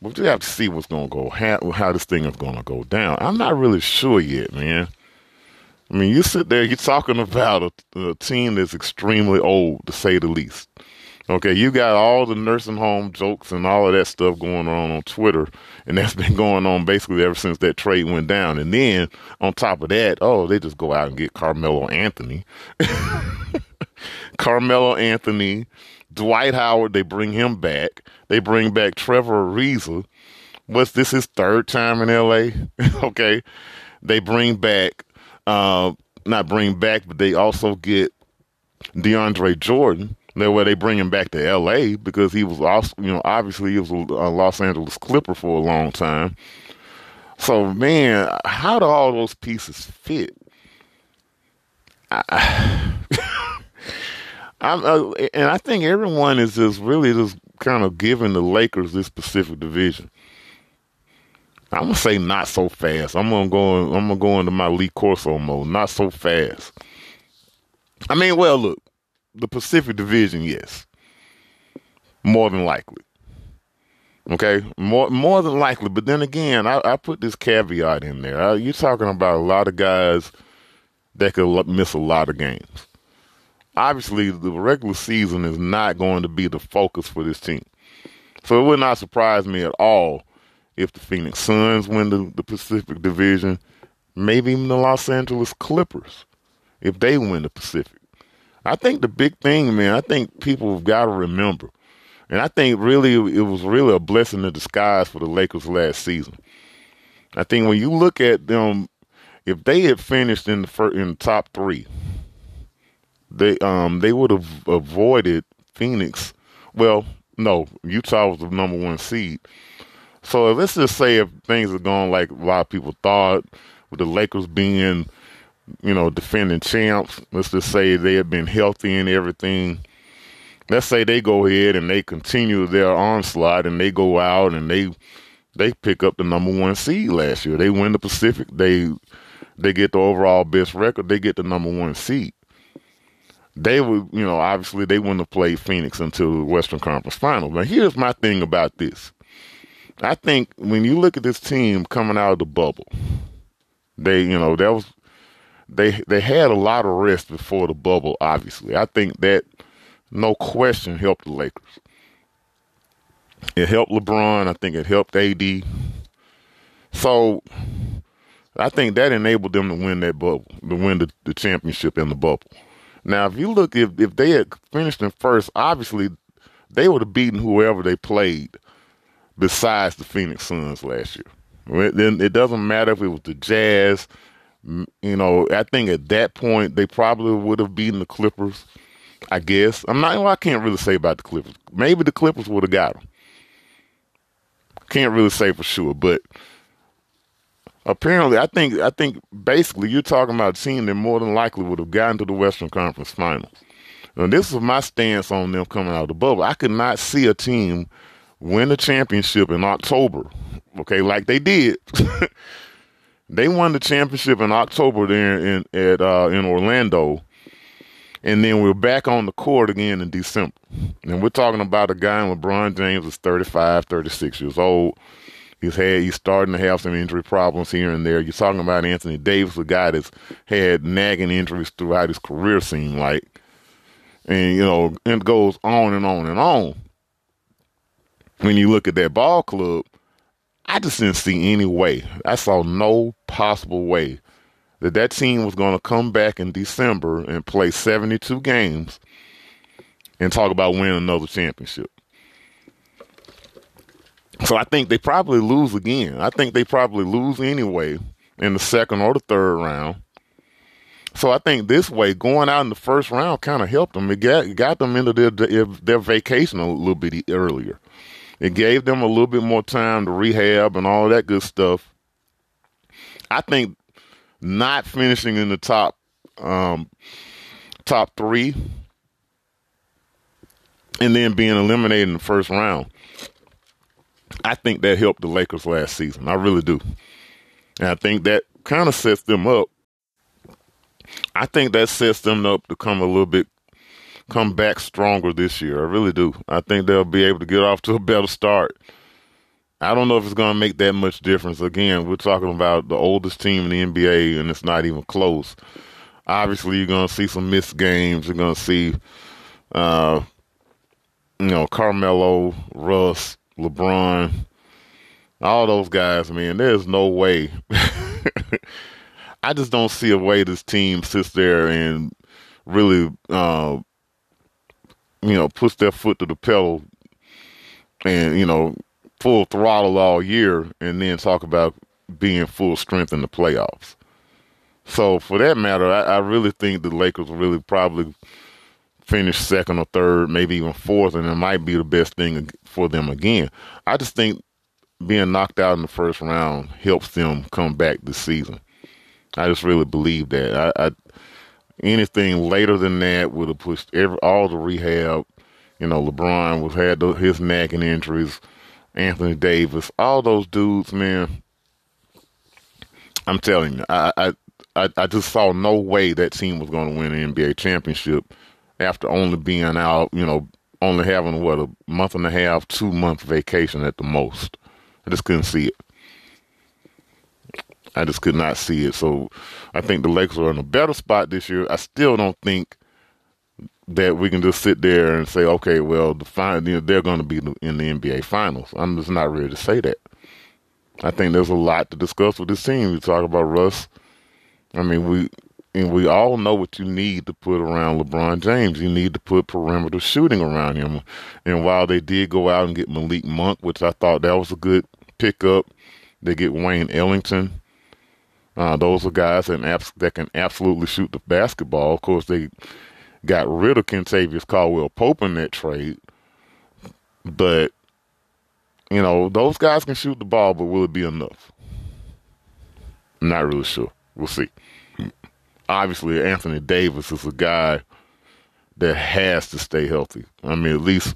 But you have to see what's going to go, how, how this thing is going to go down. I'm not really sure yet, man. I mean, you sit there, you're talking about a, a team that's extremely old, to say the least. Okay, you got all the nursing home jokes and all of that stuff going on on Twitter, and that's been going on basically ever since that trade went down. And then on top of that, oh, they just go out and get Carmelo Anthony. Carmelo Anthony, Dwight Howard, they bring him back. They bring back Trevor Ariza. What's this his third time in LA? okay. They bring back uh not bring back, but they also get DeAndre Jordan. That way they bring him back to L.A. because he was you know, obviously he was a Los Angeles Clipper for a long time. So man, how do all those pieces fit? I, I'm, uh, and I think everyone is just really just kind of giving the Lakers this Pacific division. I'm gonna say not so fast. I'm gonna go. I'm gonna go into my Lee Corso mode. Not so fast. I mean, well, look, the Pacific Division, yes, more than likely. Okay, more more than likely. But then again, I, I put this caveat in there. You're talking about a lot of guys that could miss a lot of games. Obviously, the regular season is not going to be the focus for this team. So it would not surprise me at all if the Phoenix Suns win the, the Pacific Division, maybe even the Los Angeles Clippers, if they win the Pacific. I think the big thing, man, I think people have got to remember, and I think really it was really a blessing in disguise for the Lakers last season. I think when you look at them, if they had finished in the first, in the top three, they um they would have avoided Phoenix. Well, no, Utah was the number one seed, so let's just say if things are going like a lot of people thought, with the Lakers being, you know, defending champs, let's just say they have been healthy and everything. Let's say they go ahead and they continue their onslaught and they go out and they they pick up the number one seed last year. They win the Pacific. They they get the overall best record. They get the number one seed. They would, you know, obviously they wouldn't have played Phoenix until the Western Conference Finals. Now here's my thing about this. I think when you look at this team coming out of the bubble, they, you know, that was they they had a lot of rest before the bubble. Obviously, I think that no question helped the Lakers. It helped LeBron. I think it helped AD. So I think that enabled them to win that bubble, to win the, the championship in the bubble. Now, if you look, if if they had finished in first, obviously they would have beaten whoever they played besides the Phoenix Suns last year. Then it doesn't matter if it was the Jazz. You know, I think at that point they probably would have beaten the Clippers. I guess I'm not. Well, I can't really say about the Clippers. Maybe the Clippers would have got them. Can't really say for sure, but apparently, I think I think basically you're talking about a team that more than likely would have gotten to the Western Conference Finals. And this is my stance on them coming out of the bubble. I could not see a team win the championship in October, okay, like they did. they won the championship in October there in at uh, in Orlando, and then we're back on the court again in December. And we're talking about a guy, LeBron James, is 35, 36 years old. He's had he's starting to have some injury problems here and there. You're talking about Anthony Davis, a guy that's had nagging injuries throughout his career, seem like, and you know, it goes on and on and on when you look at that ball club, I just didn't see any way. I saw no possible way that that team was going to come back in December and play 72 games and talk about winning another championship. So I think they probably lose again. I think they probably lose anyway in the second or the third round. So I think this way, going out in the first round kind of helped them. It got, got them into their, their vacation a little bit earlier. It gave them a little bit more time to rehab and all that good stuff. I think not finishing in the top um, top three and then being eliminated in the first round. I think that helped the Lakers last season. I really do. And I think that kind of sets them up. I think that sets them up to come a little bit come back stronger this year. I really do. I think they'll be able to get off to a better start. I don't know if it's going to make that much difference. Again, we're talking about the oldest team in the NBA, and it's not even close. Obviously, you're going to see some missed games. You're going to see, uh, you know, Carmelo, Russ, LeBron, all those guys. Man, there's no way. I just don't see a way this team sits there and really uh, you know, puts their foot to the pedal and, you know, full throttle all year and then talk about being full strength in the playoffs. So for that matter, I, I really think the Lakers will really probably finish second or third, maybe even fourth, and it might be the best thing for them again. I just think being knocked out in the first round helps them come back this season. I just really believe that. I, I anything later than that would have pushed every all the rehab. You know, LeBron was had the, his nagging injuries. Anthony Davis, all those dudes, man. I'm telling you, I, I I, I just saw no way that team was going to win an NBA championship after only being out, you know, only having what a month and a half, two month vacation at the most. I just couldn't see it. I just could not see it. So I think the Lakers are in a better spot this year. I still don't think that we can just sit there and say, okay, well, the final, you know, they're going to be in the NBA Finals. I'm just not ready to say that. I think there's a lot to discuss with this team. We talk about Russ. I mean, we and we all know what you need to put around LeBron James. You need to put perimeter shooting around him. And while they did go out and get Malik Monk, which I thought that was a good pickup, they get Wayne Ellington. Uh, those are guys that, abs- that can absolutely shoot the basketball. Of course, they got rid of Kentavious Caldwell Pope in that trade. But, you know, those guys can shoot the ball, but will it be enough? I'm not really sure. We'll see obviously Anthony Davis is a guy that has to stay healthy. I mean, at least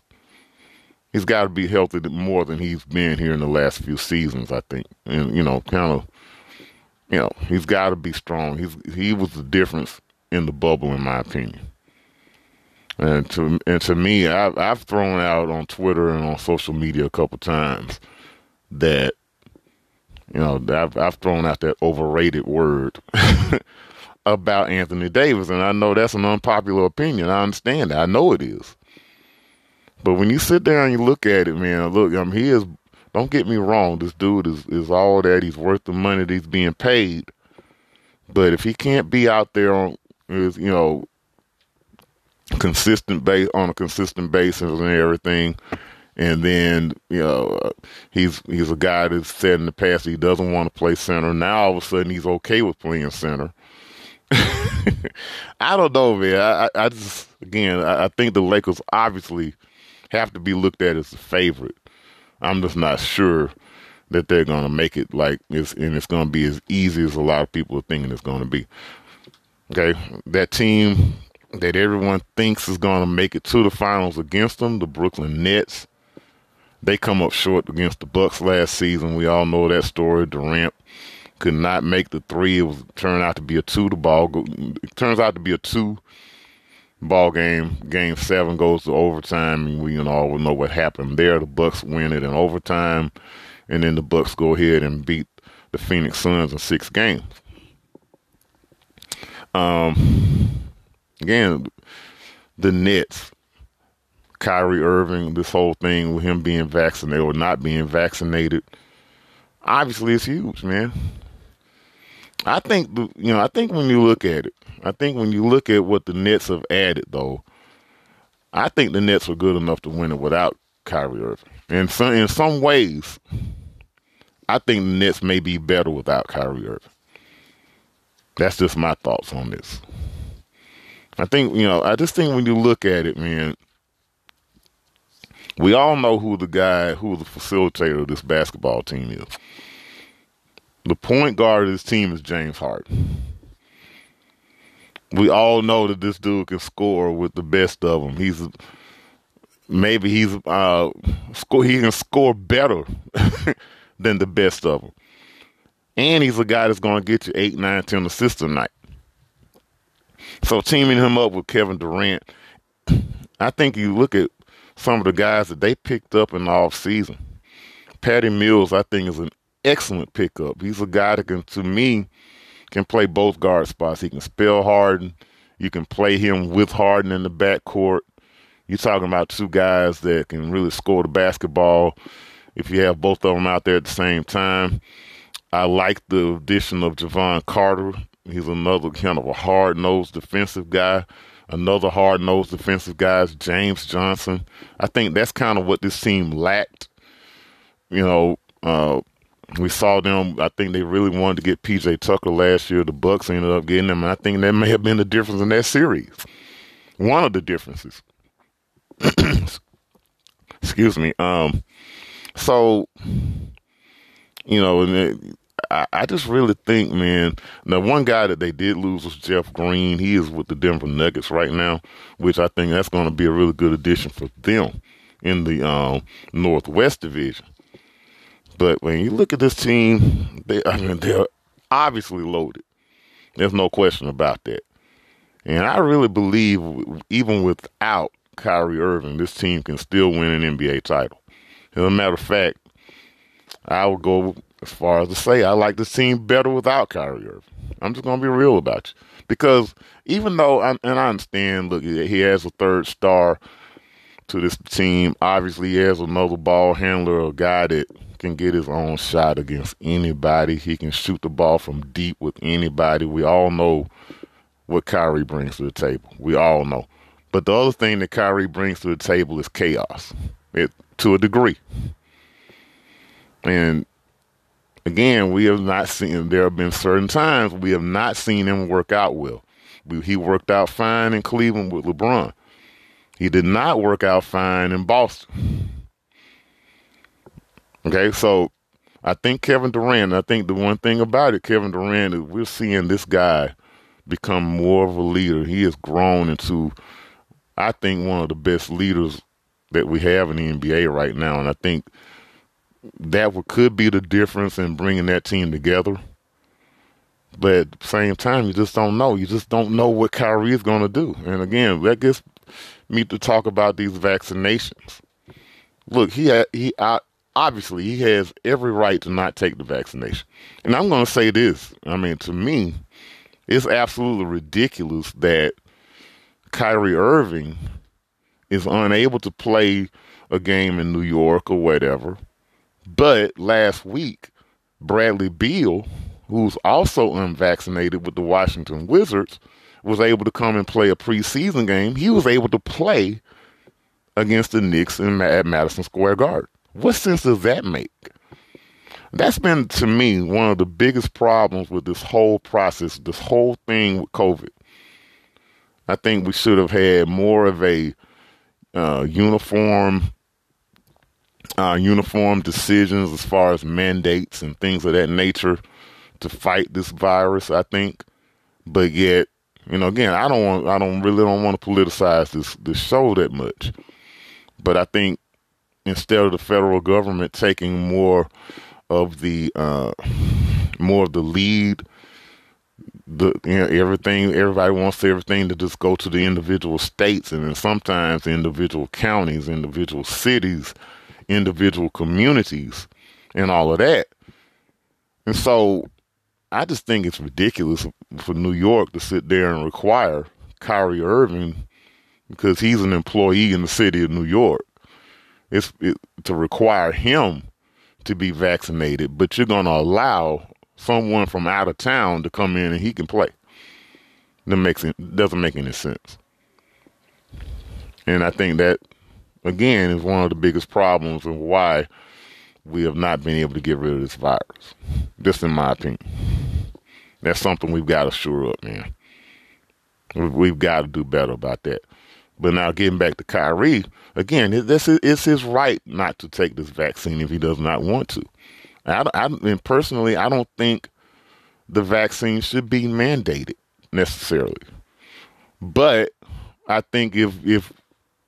he's got to be healthy more than he's been here in the last few seasons. I think, and you know, kind of, you know, he's got to be strong. He's he was the difference in the bubble, in my opinion. And to and to me, I've I've thrown out on Twitter and on social media a couple times that you know I've I've thrown out that overrated word about Anthony Davis. And I know that's an unpopular opinion. I understand that. I know it is. But when you sit there and you look at it, man, look, I mean, he is, don't get me wrong, this dude is, is all that. He's worth the money that he's being paid. But if he can't be out there on, is, you know, consistent base on a consistent basis and everything, and then you know uh, he's he's a guy that's said in the past he doesn't want to play center. Now all of a sudden he's okay with playing center. I don't know, man. I, I just again, I, I think the Lakers obviously have to be looked at as a favorite. I'm just not sure that they're to make it like it's and it's to be as easy as a lot of people are thinking it's to be. Okay, that team that everyone thinks is to make it to the finals against them, the Brooklyn Nets. They come up short against the Bucks last season. We all know that story. Durant could not make the three. It was turned out to be a two. The ball go, it turns out to be a two ball game. Game seven goes to overtime, and we all know what happened there. The Bucks win it in overtime, and then the Bucks go ahead and beat the Phoenix Suns in six games. Um, again, the Nets, Kyrie Irving, this whole thing with him being vaccinated or not being vaccinated, obviously it's huge, man. I think you know. I think when you look at it, I think when you look at what the Nets have added, though, I think the Nets were good enough to win it without Kyrie Irving. In some in some ways, I think the Nets may be better without Kyrie Irving. That's just my thoughts on this. I think you know. I just think when you look at it, man, we all know who the guy, who the facilitator of this basketball team is. The point guard of this team is James Harden. We all know that this dude can score with the best of them. He's maybe he's uh score he can score better than the best of them. And he's a guy that's going to get you eight, nine, ten assists a night. So teaming him up with Kevin Durant, I think you look at some of the guys that they picked up in the off season. Patty Mills, I think, is an excellent pickup. He's a guy that can, to me, can play both guard spots. He can spell Harden. You can play him with Harden in the backcourt. You're talking about two guys that can really score the basketball if you have both of them out there at the same time. I like the addition of Jevon Carter. He's another kind of a hard nosed defensive guy. another hard nosed defensive guy, James Johnson. I think that's kind of what this team lacked. You know, uh, we saw them. I think they really wanted to get PJ Tucker last year. The Bucks ended up getting him, and I think that may have been the difference in that series. One of the differences. Excuse me. Um, so you know, and I, I just really think, man, the one guy that they did lose was Jeff Green. He is with the Denver Nuggets right now, which I think that's going to be a really good addition for them in the um, Northwest Division. But when you look at this team, they, I mean, they're obviously loaded. There's no question about that. And I really believe, even without Kyrie Irving, this team can still win an NBA title. As a matter of fact, I would go as far as to say I like this team better without Kyrie Irving. I'm just gonna be real about you because even though I, and I understand, look, he has a third star to this team. Obviously, he has another ball handler, a guy that can get his own shot against anybody. He can shoot the ball from deep with anybody. We all know what Kyrie brings to the table. We all know. But the other thing that Kyrie brings to the table is chaos, it, to a degree. And again, we have not seen, there have been certain times we have not seen him work out well. We, he worked out fine in Cleveland with LeBron. He did not work out fine in Boston. Okay, so I think Kevin Durant, I think the one thing about it, Kevin Durant, is we're seeing this guy become more of a leader. He has grown into, I think, one of the best leaders that we have in the NBA right now. And I think that could be the difference in bringing that team together. But at the same time, you just don't know. You just don't know what Kyrie is going to do. And again, that gets me to talk about these vaccinations. Look, he had, he obviously he has every right to not take the vaccination. And I'm going to say this. I mean, to me, it's absolutely ridiculous that Kyrie Irving is unable to play a game in New York or whatever but last week, Bradley Beal, who's also unvaccinated with the Washington Wizards, was able to come and play a preseason game. He was able to play against the Knicks in, at Madison Square Garden. What sense does that make? That's been, to me, one of the biggest problems with this whole process, this whole thing with COVID. I think we should have had more of a uh, uniform uh, uniform decisions as far as mandates and things of that nature to fight this virus. I think, but yet, you know, again, I don't want, I don't really don't want to politicize this this show that much. But I think instead of the federal government taking more of the uh, more of the lead the you know, everything everybody wants everything to just go to the individual states and then sometimes individual counties individual cities individual communities and all of that. And so I just think it's ridiculous for New York to sit there and require Kyrie Irving because he's an employee in the city of New York. It's it, to require him to be vaccinated, but you're going to allow someone from out of town to come in and he can play. That makes it doesn't make any sense. And I think that again, is one of the biggest problems and why we have not been able to get rid of this virus. Just in my opinion. That's something we've got to shore up, man. We've got to do better about that. But now getting back to Kyrie, again, this is it's his right not to take this vaccine if he does not want to. I, I and personally, I don't think the vaccine should be mandated necessarily. But I think if if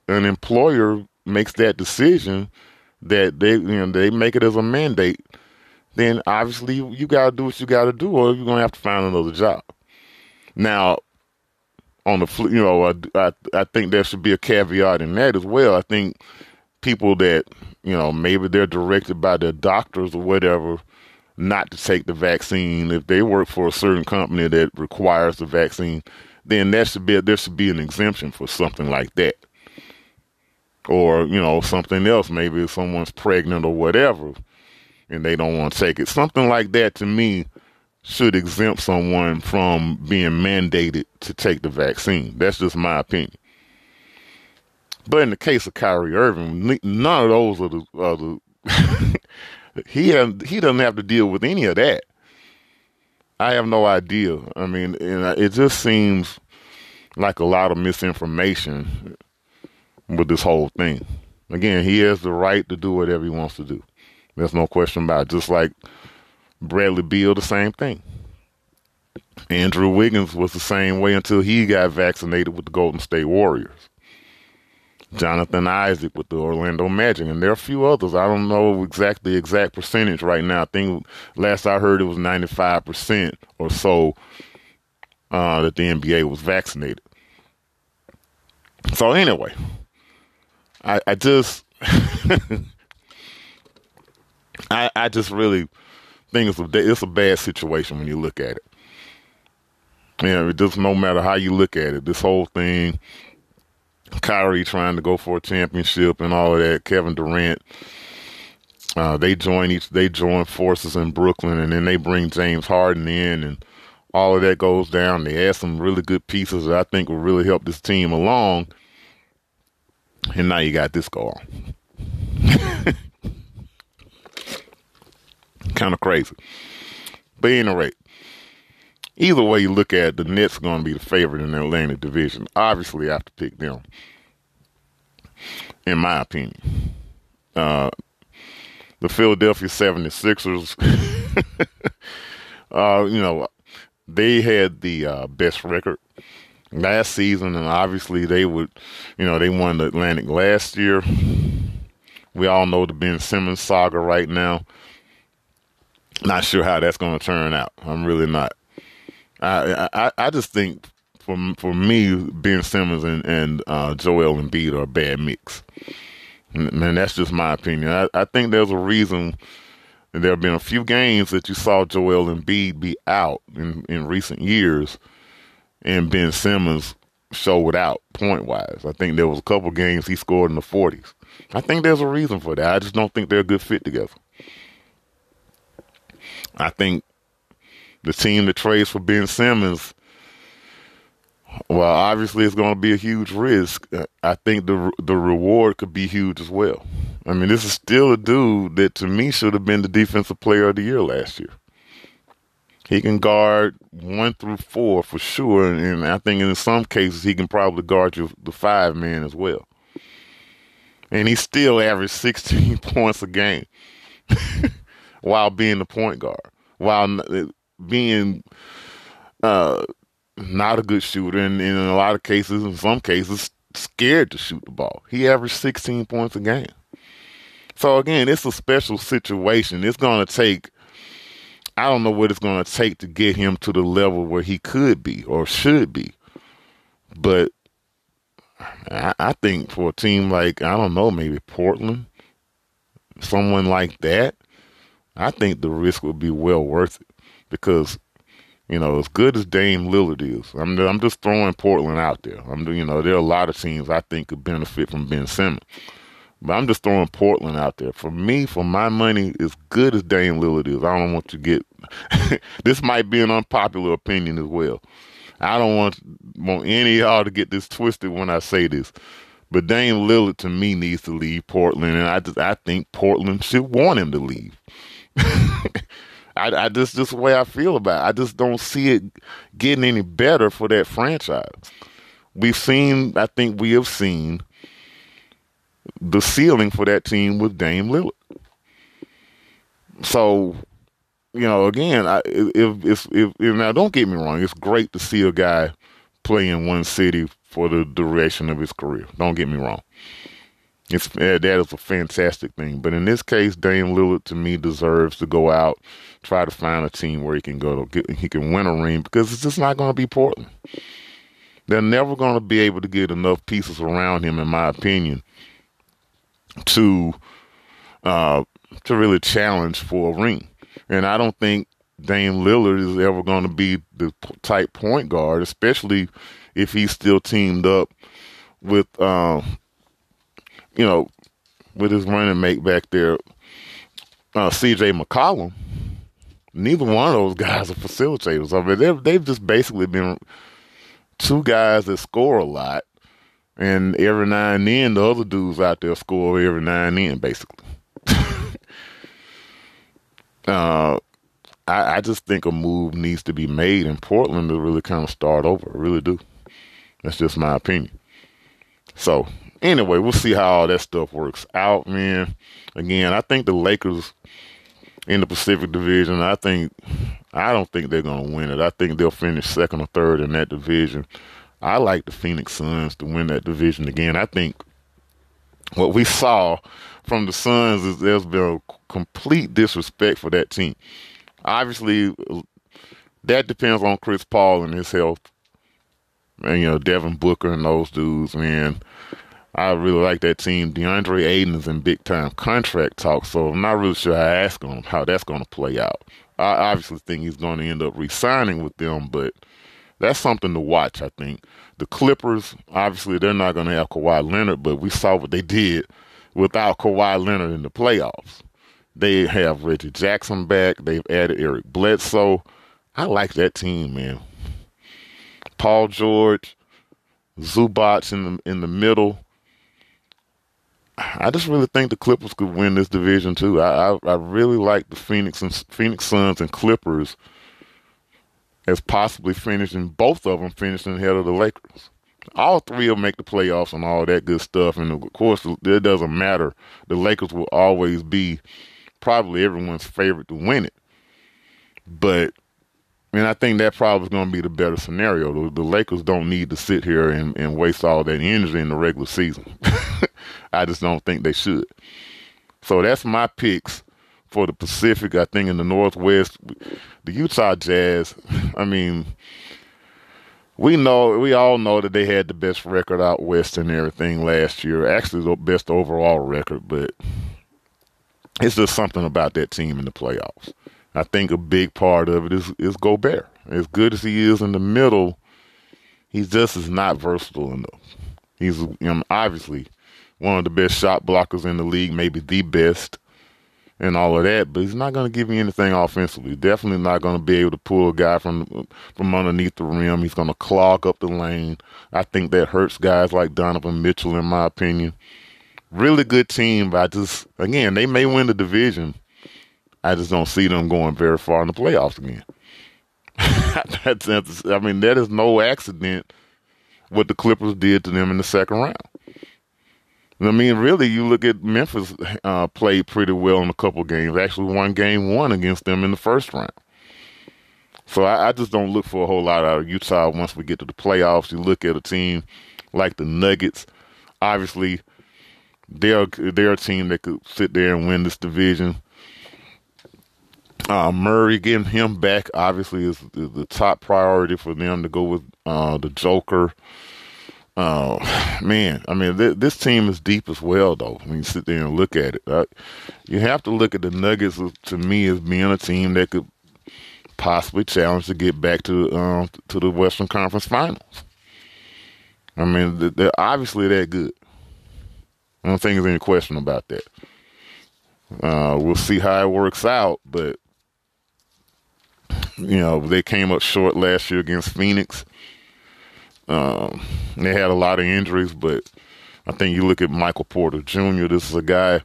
an employer makes that decision that they you know they make it as a mandate, then obviously you, you got to do what you got to do, or you're gonna have to find another job. Now, on the you know, I, I I think there should be a caveat in that as well. I think people that you know maybe they're directed by their doctors or whatever not to take the vaccine. If they work for a certain company that requires the vaccine then that should be there should be an exemption for something like that. Or you know something else maybe if someone's pregnant or whatever and they don't want to take it. Something like that to me should exempt someone from being mandated to take the vaccine. That's just my opinion. But in the case of Kyrie Irving, none of those are the, are the he he doesn't have to deal with any of that. I have no idea. I mean, it just seems like a lot of misinformation with this whole thing. Again, he has the right to do whatever he wants to do. There's no question about it. Just like Bradley Beal, the same thing. Andrew Wiggins was the same way until he got vaccinated with the Golden State Warriors. Jonathan Isaac with the Orlando Magic, and there are a few others. I don't know exactly the exact percentage right now. I think last I heard it was 95% or so uh, that the NBA was vaccinated. So anyway, I, I just I, I just really think it's a it's a bad situation when you look at it. You know, it just no matter how you look at it, this whole thing, Kyrie trying to go for a championship and all of that, Kevin Durant, uh, they join each they join forces in Brooklyn and then they bring James Harden in and all of that goes down. They add some really good pieces that I think will really help this team along. And now you got this go on. kind of crazy. But anyway, either way you look at it, the Nets are going to be the favorite in the Atlantic Division. Obviously, I have to pick them, in my opinion. Uh, the Philadelphia 76ers, uh, you know, they had the uh, best record last season, and obviously they would, you know, they won the Atlantic last year. We all know the Ben Simmons saga right now. Not sure how that's going to turn out. I'm really not. I, I I just think for for me, Ben Simmons and and uh, Joel Embiid are a bad mix. And, that's just my opinion. I, I think there's a reason. There have been a few games that you saw Joel Embiid be out in, in recent years, and Ben Simmons showed out point wise. I think there was a couple games he scored in the 40s. I think there's a reason for that. I just don't think they're a good fit together. I think the team that trades for Ben Simmons, well, obviously it's going to be a huge risk. Uh, I think the the reward could be huge as well. I mean, this is still a dude that to me should have been the defensive player of the year last year. He can guard one through four for sure, and I think in some cases he can probably guard you the five man as well. And he still averaged 16 points a game. while being the point guard, while being uh, not a good shooter, and, and in a lot of cases, in some cases, scared to shoot the ball. He averaged 16 points a game. So again, it's a special situation. It's going to take. I don't know what it's going to take to get him to the level where he could be or should be, but I, I think for a team like I don't know, maybe Portland, someone like that, I think the risk would be well worth it because, you know, as good as Dame Lillard is, I'm I'm just throwing Portland out there. I'm you know there are a lot of teams I think could benefit from Ben Simmons, but I'm just throwing Portland out there. For me, for my money, as good as Dame Lillard is, I don't want to get. this might be an unpopular opinion as well. I don't want want any of y'all to get this twisted when I say this. But Dame Lillard to me needs to leave Portland, and I just I think Portland should want him to leave. I, I just just the way I feel about it. I just don't see it getting any better for that franchise. We've seen, I think we have seen the ceiling for that team with Dame Lillard. So, you know, again, I, if, if, if, if now don't get me wrong, it's great to see a guy play in one city for the duration of his career. Don't get me wrong. It's that is a fantastic thing. But in this case, Dame Lillard to me deserves to go out, try to find a team where he can go to get, he can win a ring because it's just not going to be Portland. They're never going to be able to get enough pieces around him, in my opinion, to uh, to really challenge for a ring. And I don't think Dame Lillard is ever going to be the type point guard, especially if he's still teamed up with. Uh, you know, with his running mate back there, uh, C.J. McCollum, neither one of those guys are facilitators. I mean, they've they've just basically been two guys that score a lot, and every now and then the other dudes out there score every now and then, basically. uh, I, I just think a move needs to be made in Portland to really kind of start over. I really do. That's just my opinion. So anyway, we'll see how all that stuff works out, man. Again, I think the Lakers in the Pacific Division, I think I don't think they're gonna win it. I think they'll finish second or third in that division. I like the Phoenix Suns to win that division again. I think what we saw from the Suns is there's been a complete disrespect for that team. Obviously, that depends on Chris Paul and his health. And, you know, Devin Booker and those dudes, man. I really like that team. DeAndre is in big time contract talk, so I'm not really sure how that's going how that's going to play out. I obviously think he's going to end up re-signing with them, but that's something to watch. I think the Clippers, obviously, they're not going to have Kawhi Leonard, but we saw what they did without Kawhi Leonard in the playoffs. They have Reggie Jackson back. They've added Eric Bledsoe. I like that team, man. Paul George, Zubac in the in the middle. I just really think the Clippers could win this division too. I I, I really like the Phoenix and Phoenix Suns and Clippers as possibly finishing both of them finishing ahead of the Lakers. All three will make the playoffs and all that good stuff, and of course it doesn't matter. The Lakers will always be probably everyone's favorite to win it, but and I think that probably is going to be the better scenario. The, the, Lakers don't need to sit here and, and waste all that energy in the regular season. I just don't think they should. So that's my picks for the Pacific. I think in the Northwest, the Utah Jazz. I mean, we know we all know that they had the best record out west and everything last year. Actually, the best overall record, but it's just something about that team in the playoffs. I think a big part of it is is Gobert. As good as he is in the middle, he just is not versatile enough. He's you know, obviously one of the best shot blockers in the league, maybe the best, and all of that. But he's not going to give you anything offensively. Definitely not going to be able to pull a guy from from underneath the rim. He's going to clog up the lane. I think that hurts guys like Donovan Mitchell, in my opinion. Really good team, but I just again they may win the division I just don't see them going very far in the playoffs again. that's, I mean, that is no accident what the Clippers did to them in the second round. I mean, really, you look at Memphis uh, played pretty well in a couple games. Actually, won game one against them in the first round. So I, I, just don't look for a whole lot out of Utah once we get to the playoffs. You look at a team like the Nuggets. Obviously, they're they're a team that could sit there and win this division. Uh, Murray getting him back obviously is, is, the top priority for them to go with uh, the Joker. Uh, man, I mean, th- this team is deep as well, though. When you sit there and look at it, uh, you have to look at the Nuggets to me as being a team that could possibly challenge to get back to um, to the Western Conference Finals. I mean, they're obviously that good. I don't think there's any question about that. Uh, we'll see how it works out, but you know, they came up short last year against Phoenix. Um, they had a lot of injuries, but I think you look at Michael Porter Jr. This is a guy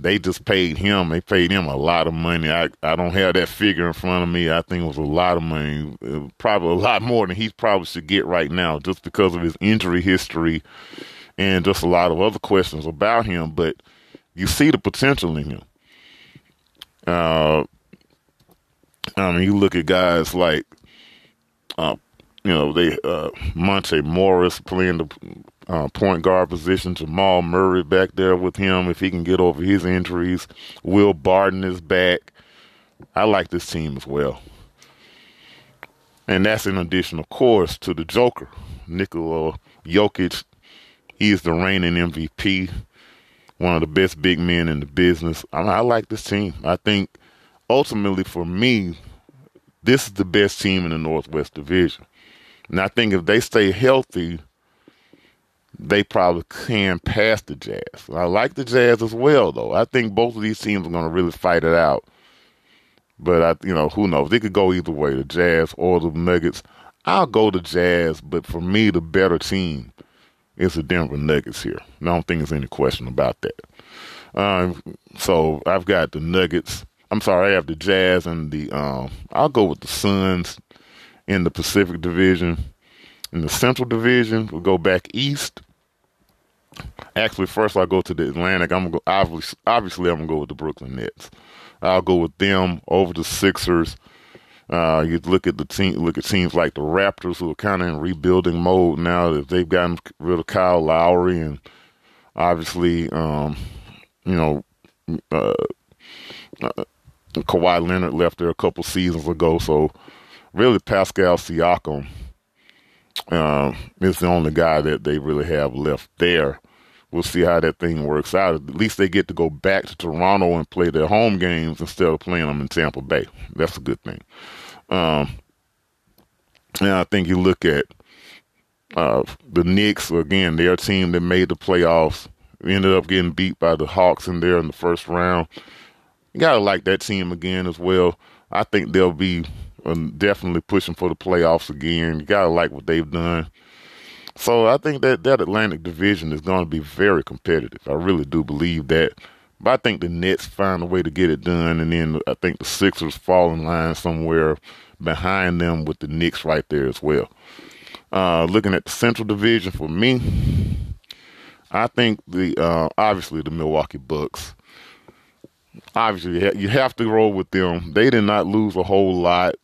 they just paid him. They paid him a lot of money. I I don't have that figure in front of me. I think it was a lot of money, probably a lot more than he probably should get right now, just because of his injury history and just a lot of other questions about him. But you see the potential in him. Uh, I mean, you look at guys like, uh, you know, they uh, Monte Morris playing the uh, point guard position. Jamal Murray back there with him if he can get over his injuries. Will Barton is back. I like this team as well. And that's in addition, of course, to the Joker, Nikola Jokic. He is the reigning MVP, one of the best big men in the business. I, I like this team. I think ultimately for me, this is the best team in the Northwest Division. And I think if they stay healthy, they probably can pass the Jazz. I like the Jazz as well, though. I think both of these teams are going to really fight it out But I, you know, who knows? It could go either way, the Jazz or the Nuggets. I'll go the Jazz, but for me, the better team is the Denver Nuggets here. I don't think there's any question about that. Um, so I've got the Nuggets. I'm sorry, I have the Jazz and the. Um, I'll go with the Suns in the Pacific Division. In the Central Division, we'll go back east. Actually, first I'll go to the Atlantic. I'm gonna go. Obviously, obviously, I'm gonna go with the Brooklyn Nets. I'll go with them over the Sixers. Uh, you look at the team, look at teams like the Raptors, who are kind of in rebuilding mode now that they've gotten rid of Kyle Lowry and obviously, um, you know, uh, uh, Kawhi Leonard left there a couple seasons ago. So really, Pascal Siakam uh, is the only guy that they really have left there. We'll see how that thing works out. At least they get to go back to Toronto and play their home games instead of playing them in Tampa Bay. That's a good thing. Um, and I think you look at uh, the Knicks again. Their team that made the playoffs ended up getting beat by the Hawks in there in the first round. You gotta like that team again as well. I think they'll be um, definitely pushing for the playoffs again. You gotta like what they've done. So I think that that Atlantic Division is going to be very competitive. I really do believe that. But I think the Nets find a way to get it done, and then I think the Sixers fall in line somewhere behind them with the Knicks right there as well. Uh, looking at the Central Division for me, I think the uh, obviously the Milwaukee Bucks. Obviously, you have to roll with them. They did not lose a whole lot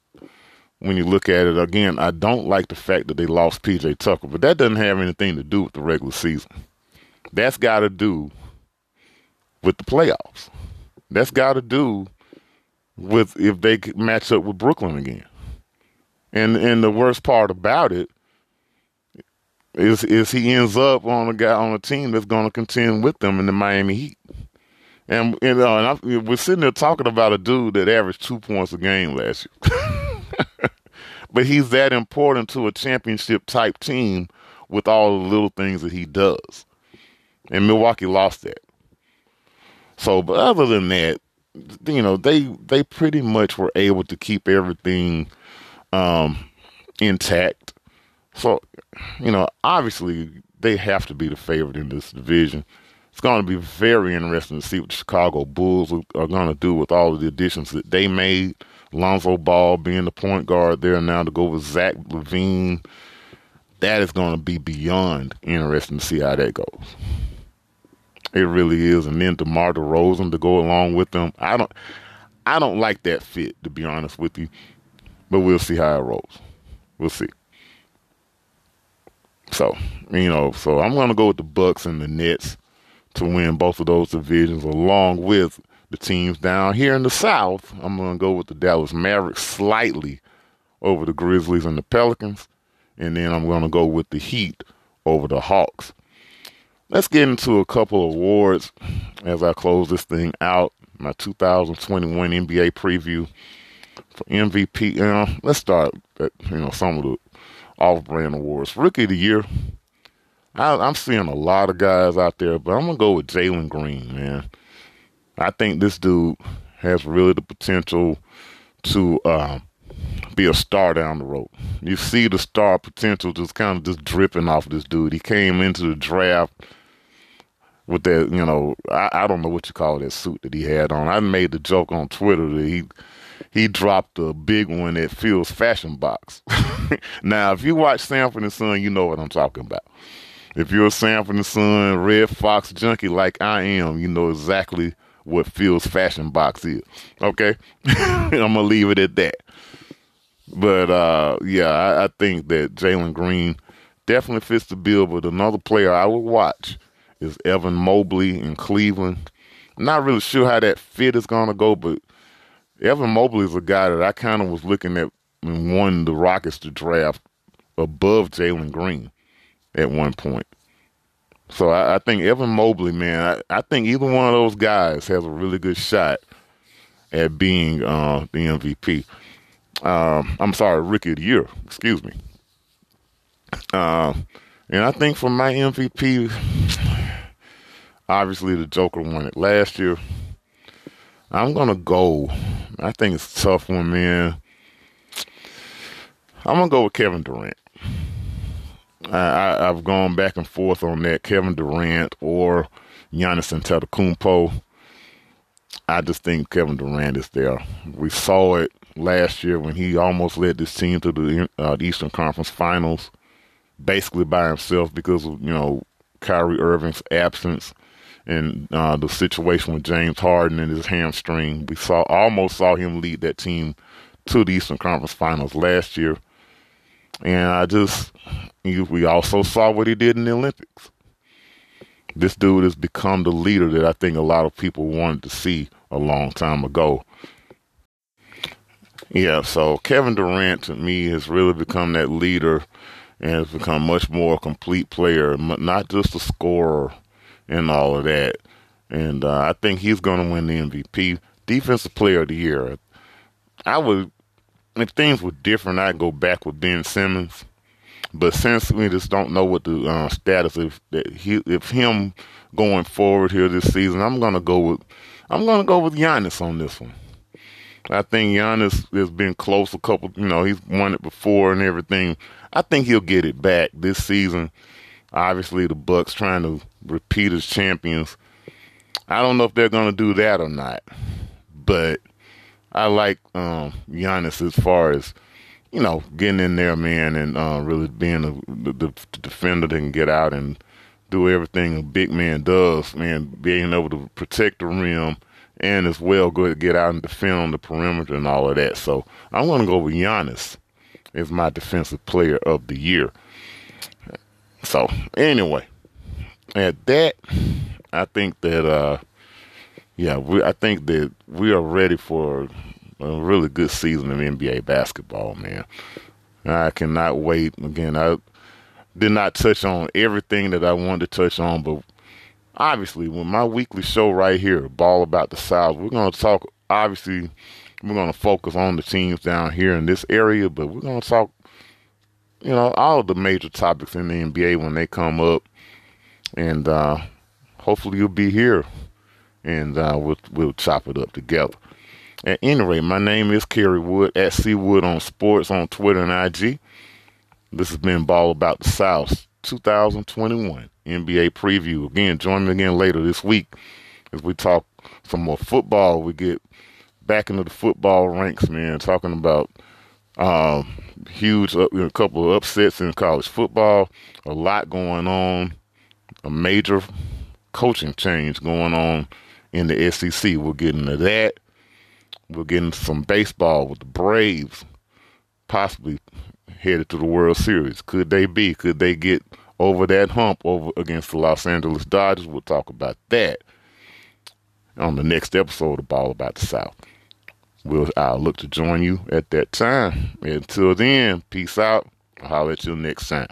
when you look at it. Again, I don't like the fact that they lost PJ Tucker, but that doesn't have anything to do with the regular season. That's got to do with the playoffs. That's got to do with if they match up with Brooklyn again. And and the worst part about it is is he ends up on a guy on a team that's going to contend with them in the Miami Heat. And you know, and I, we're sitting there talking about a dude that averaged two points a game last year. but he's that important to a championship type team with all the little things that he does. And Milwaukee lost that. So, but other than that, you know, they they pretty much were able to keep everything um, intact. So, you know, obviously they have to be the favorite in this division. It's going to be very interesting to see what the Chicago Bulls are going to do with all of the additions that they made Lonzo Ball being the point guard there now to go with Zach LaVine. That is going to be beyond interesting to see how that goes. It really is. And then DeMar DeRozan to go along with them. I don't I don't like that fit, to be honest with you. But we'll see how it rolls. We'll see. So, you know, so I'm gonna go with the Bucks and the Nets to win both of those divisions along with the teams down here in the South. I'm going to go with the Dallas Mavericks slightly over the Grizzlies and the Pelicans. And then I'm going to go with the Heat over the Hawks. Let's get into a couple of awards as I close this thing out. My 2021 NBA preview for MVP. You uh, know, let's start at you know some of the off-brand awards. Rookie of the Year. I, I'm seeing a lot of guys out there, but I'm gonna go with Jalen Green, man. I think this dude has really the potential to um, be a star down the road. You see the star potential just kind of just dripping off this dude. He came into the draft with that, you know, I, I don't know what you call that suit that he had on. I made the joke on Twitter that he he dropped a big one at Phil's Fashion Box. now, if you watch Sanford and Son, you know what I'm talking about. If you're a from the sun Redd Foxx junkie like I am, you know exactly what Phil's fashion box is. Okay, I'm gonna leave it at that. But uh, yeah, I, I think that Jalen Green definitely fits the bill. But another player I would watch is Evan Mobley in Cleveland. I'm not really sure how that fit is gonna go, but Evan Mobley is a guy that I kind of was looking at and wanting the Rockets to draft above Jalen Green at one point. So I, I, think Evan Mobley, man, I, I, think either one of those guys has a really good shot at being uh, the MVP. Um, I'm sorry, Rookie of the Year. Excuse me. Uh, and I think for my MVP, obviously the Joker won it last year. I'm gonna go. I think it's a tough one, man. I'm gonna go with Kevin Durant. I, have gone back and forth on that. Kevin Durant or Giannis Antetokounmpo. I just think Kevin Durant is there. We saw it last year when he almost led this team to the uh, Eastern Conference Finals, basically by himself because of you know Kyrie Irving's absence and uh, the situation with James Harden and his hamstring. We saw almost saw him lead that team to the Eastern Conference Finals last year, and I just we also saw what he did in the Olympics. This dude has become the leader that I think a lot of people wanted to see a long time ago. Yeah, so Kevin Durant to me has really become that leader and has become much more a complete player, not just a scorer and all of that. And uh, I think he's going to win the MVP, Defensive Player of the Year. I would, if things were different, I'd go back with Ben Simmons. But since we just don't know what the uh, status of that he, if him going forward here this season, I'm gonna go with I'm gonna go with Giannis on this one. I think Giannis has been close a couple, you know, he's won it before and everything. I think he'll get it back this season. Obviously, the Bucks trying to repeat as champions. I don't know if they're to do that or not, but I like um, Giannis as far as you know getting in there, man, and uh, really being a, the, the defender that can get out and do everything a big man does, man, being able to protect the rim and as well go get out and defend on the perimeter and all of that. So I'm going to go with Giannis as my defensive player of the year. So anyway, at that, I think that uh, yeah, we, I think that we are ready for a really good season of NBA basketball, man. I cannot wait. Again, I did not touch on everything that I wanted to touch on, but obviously, with my weekly show right here, Ball About the South, we're going to talk, obviously, we're going to focus on the teams down here in this area, but we're going to talk, you know, all the major topics in the NBA when they come up. And uh, hopefully, you'll be here and uh, we'll, we'll chop it up together. At any rate, my name is Kerry Wood at CWood on Sports on Twitter and IG. This has been Ball About the South 2021. NBA preview. Again, join me again later this week as we talk some more football. We get back into the football ranks, man, talking about um, huge, a couple of upsets in college football, a lot going on, a major coaching change going on in the SEC. We'll get into that. We'll get into some baseball with the Braves possibly headed to the World Series. Could they be? Could they get over that hump over against the Los Angeles Dodgers. We'll talk about that on the next episode of Ball About the South. We'll I'll look to join you at that time. Until then, peace out. I'll holler at you next time.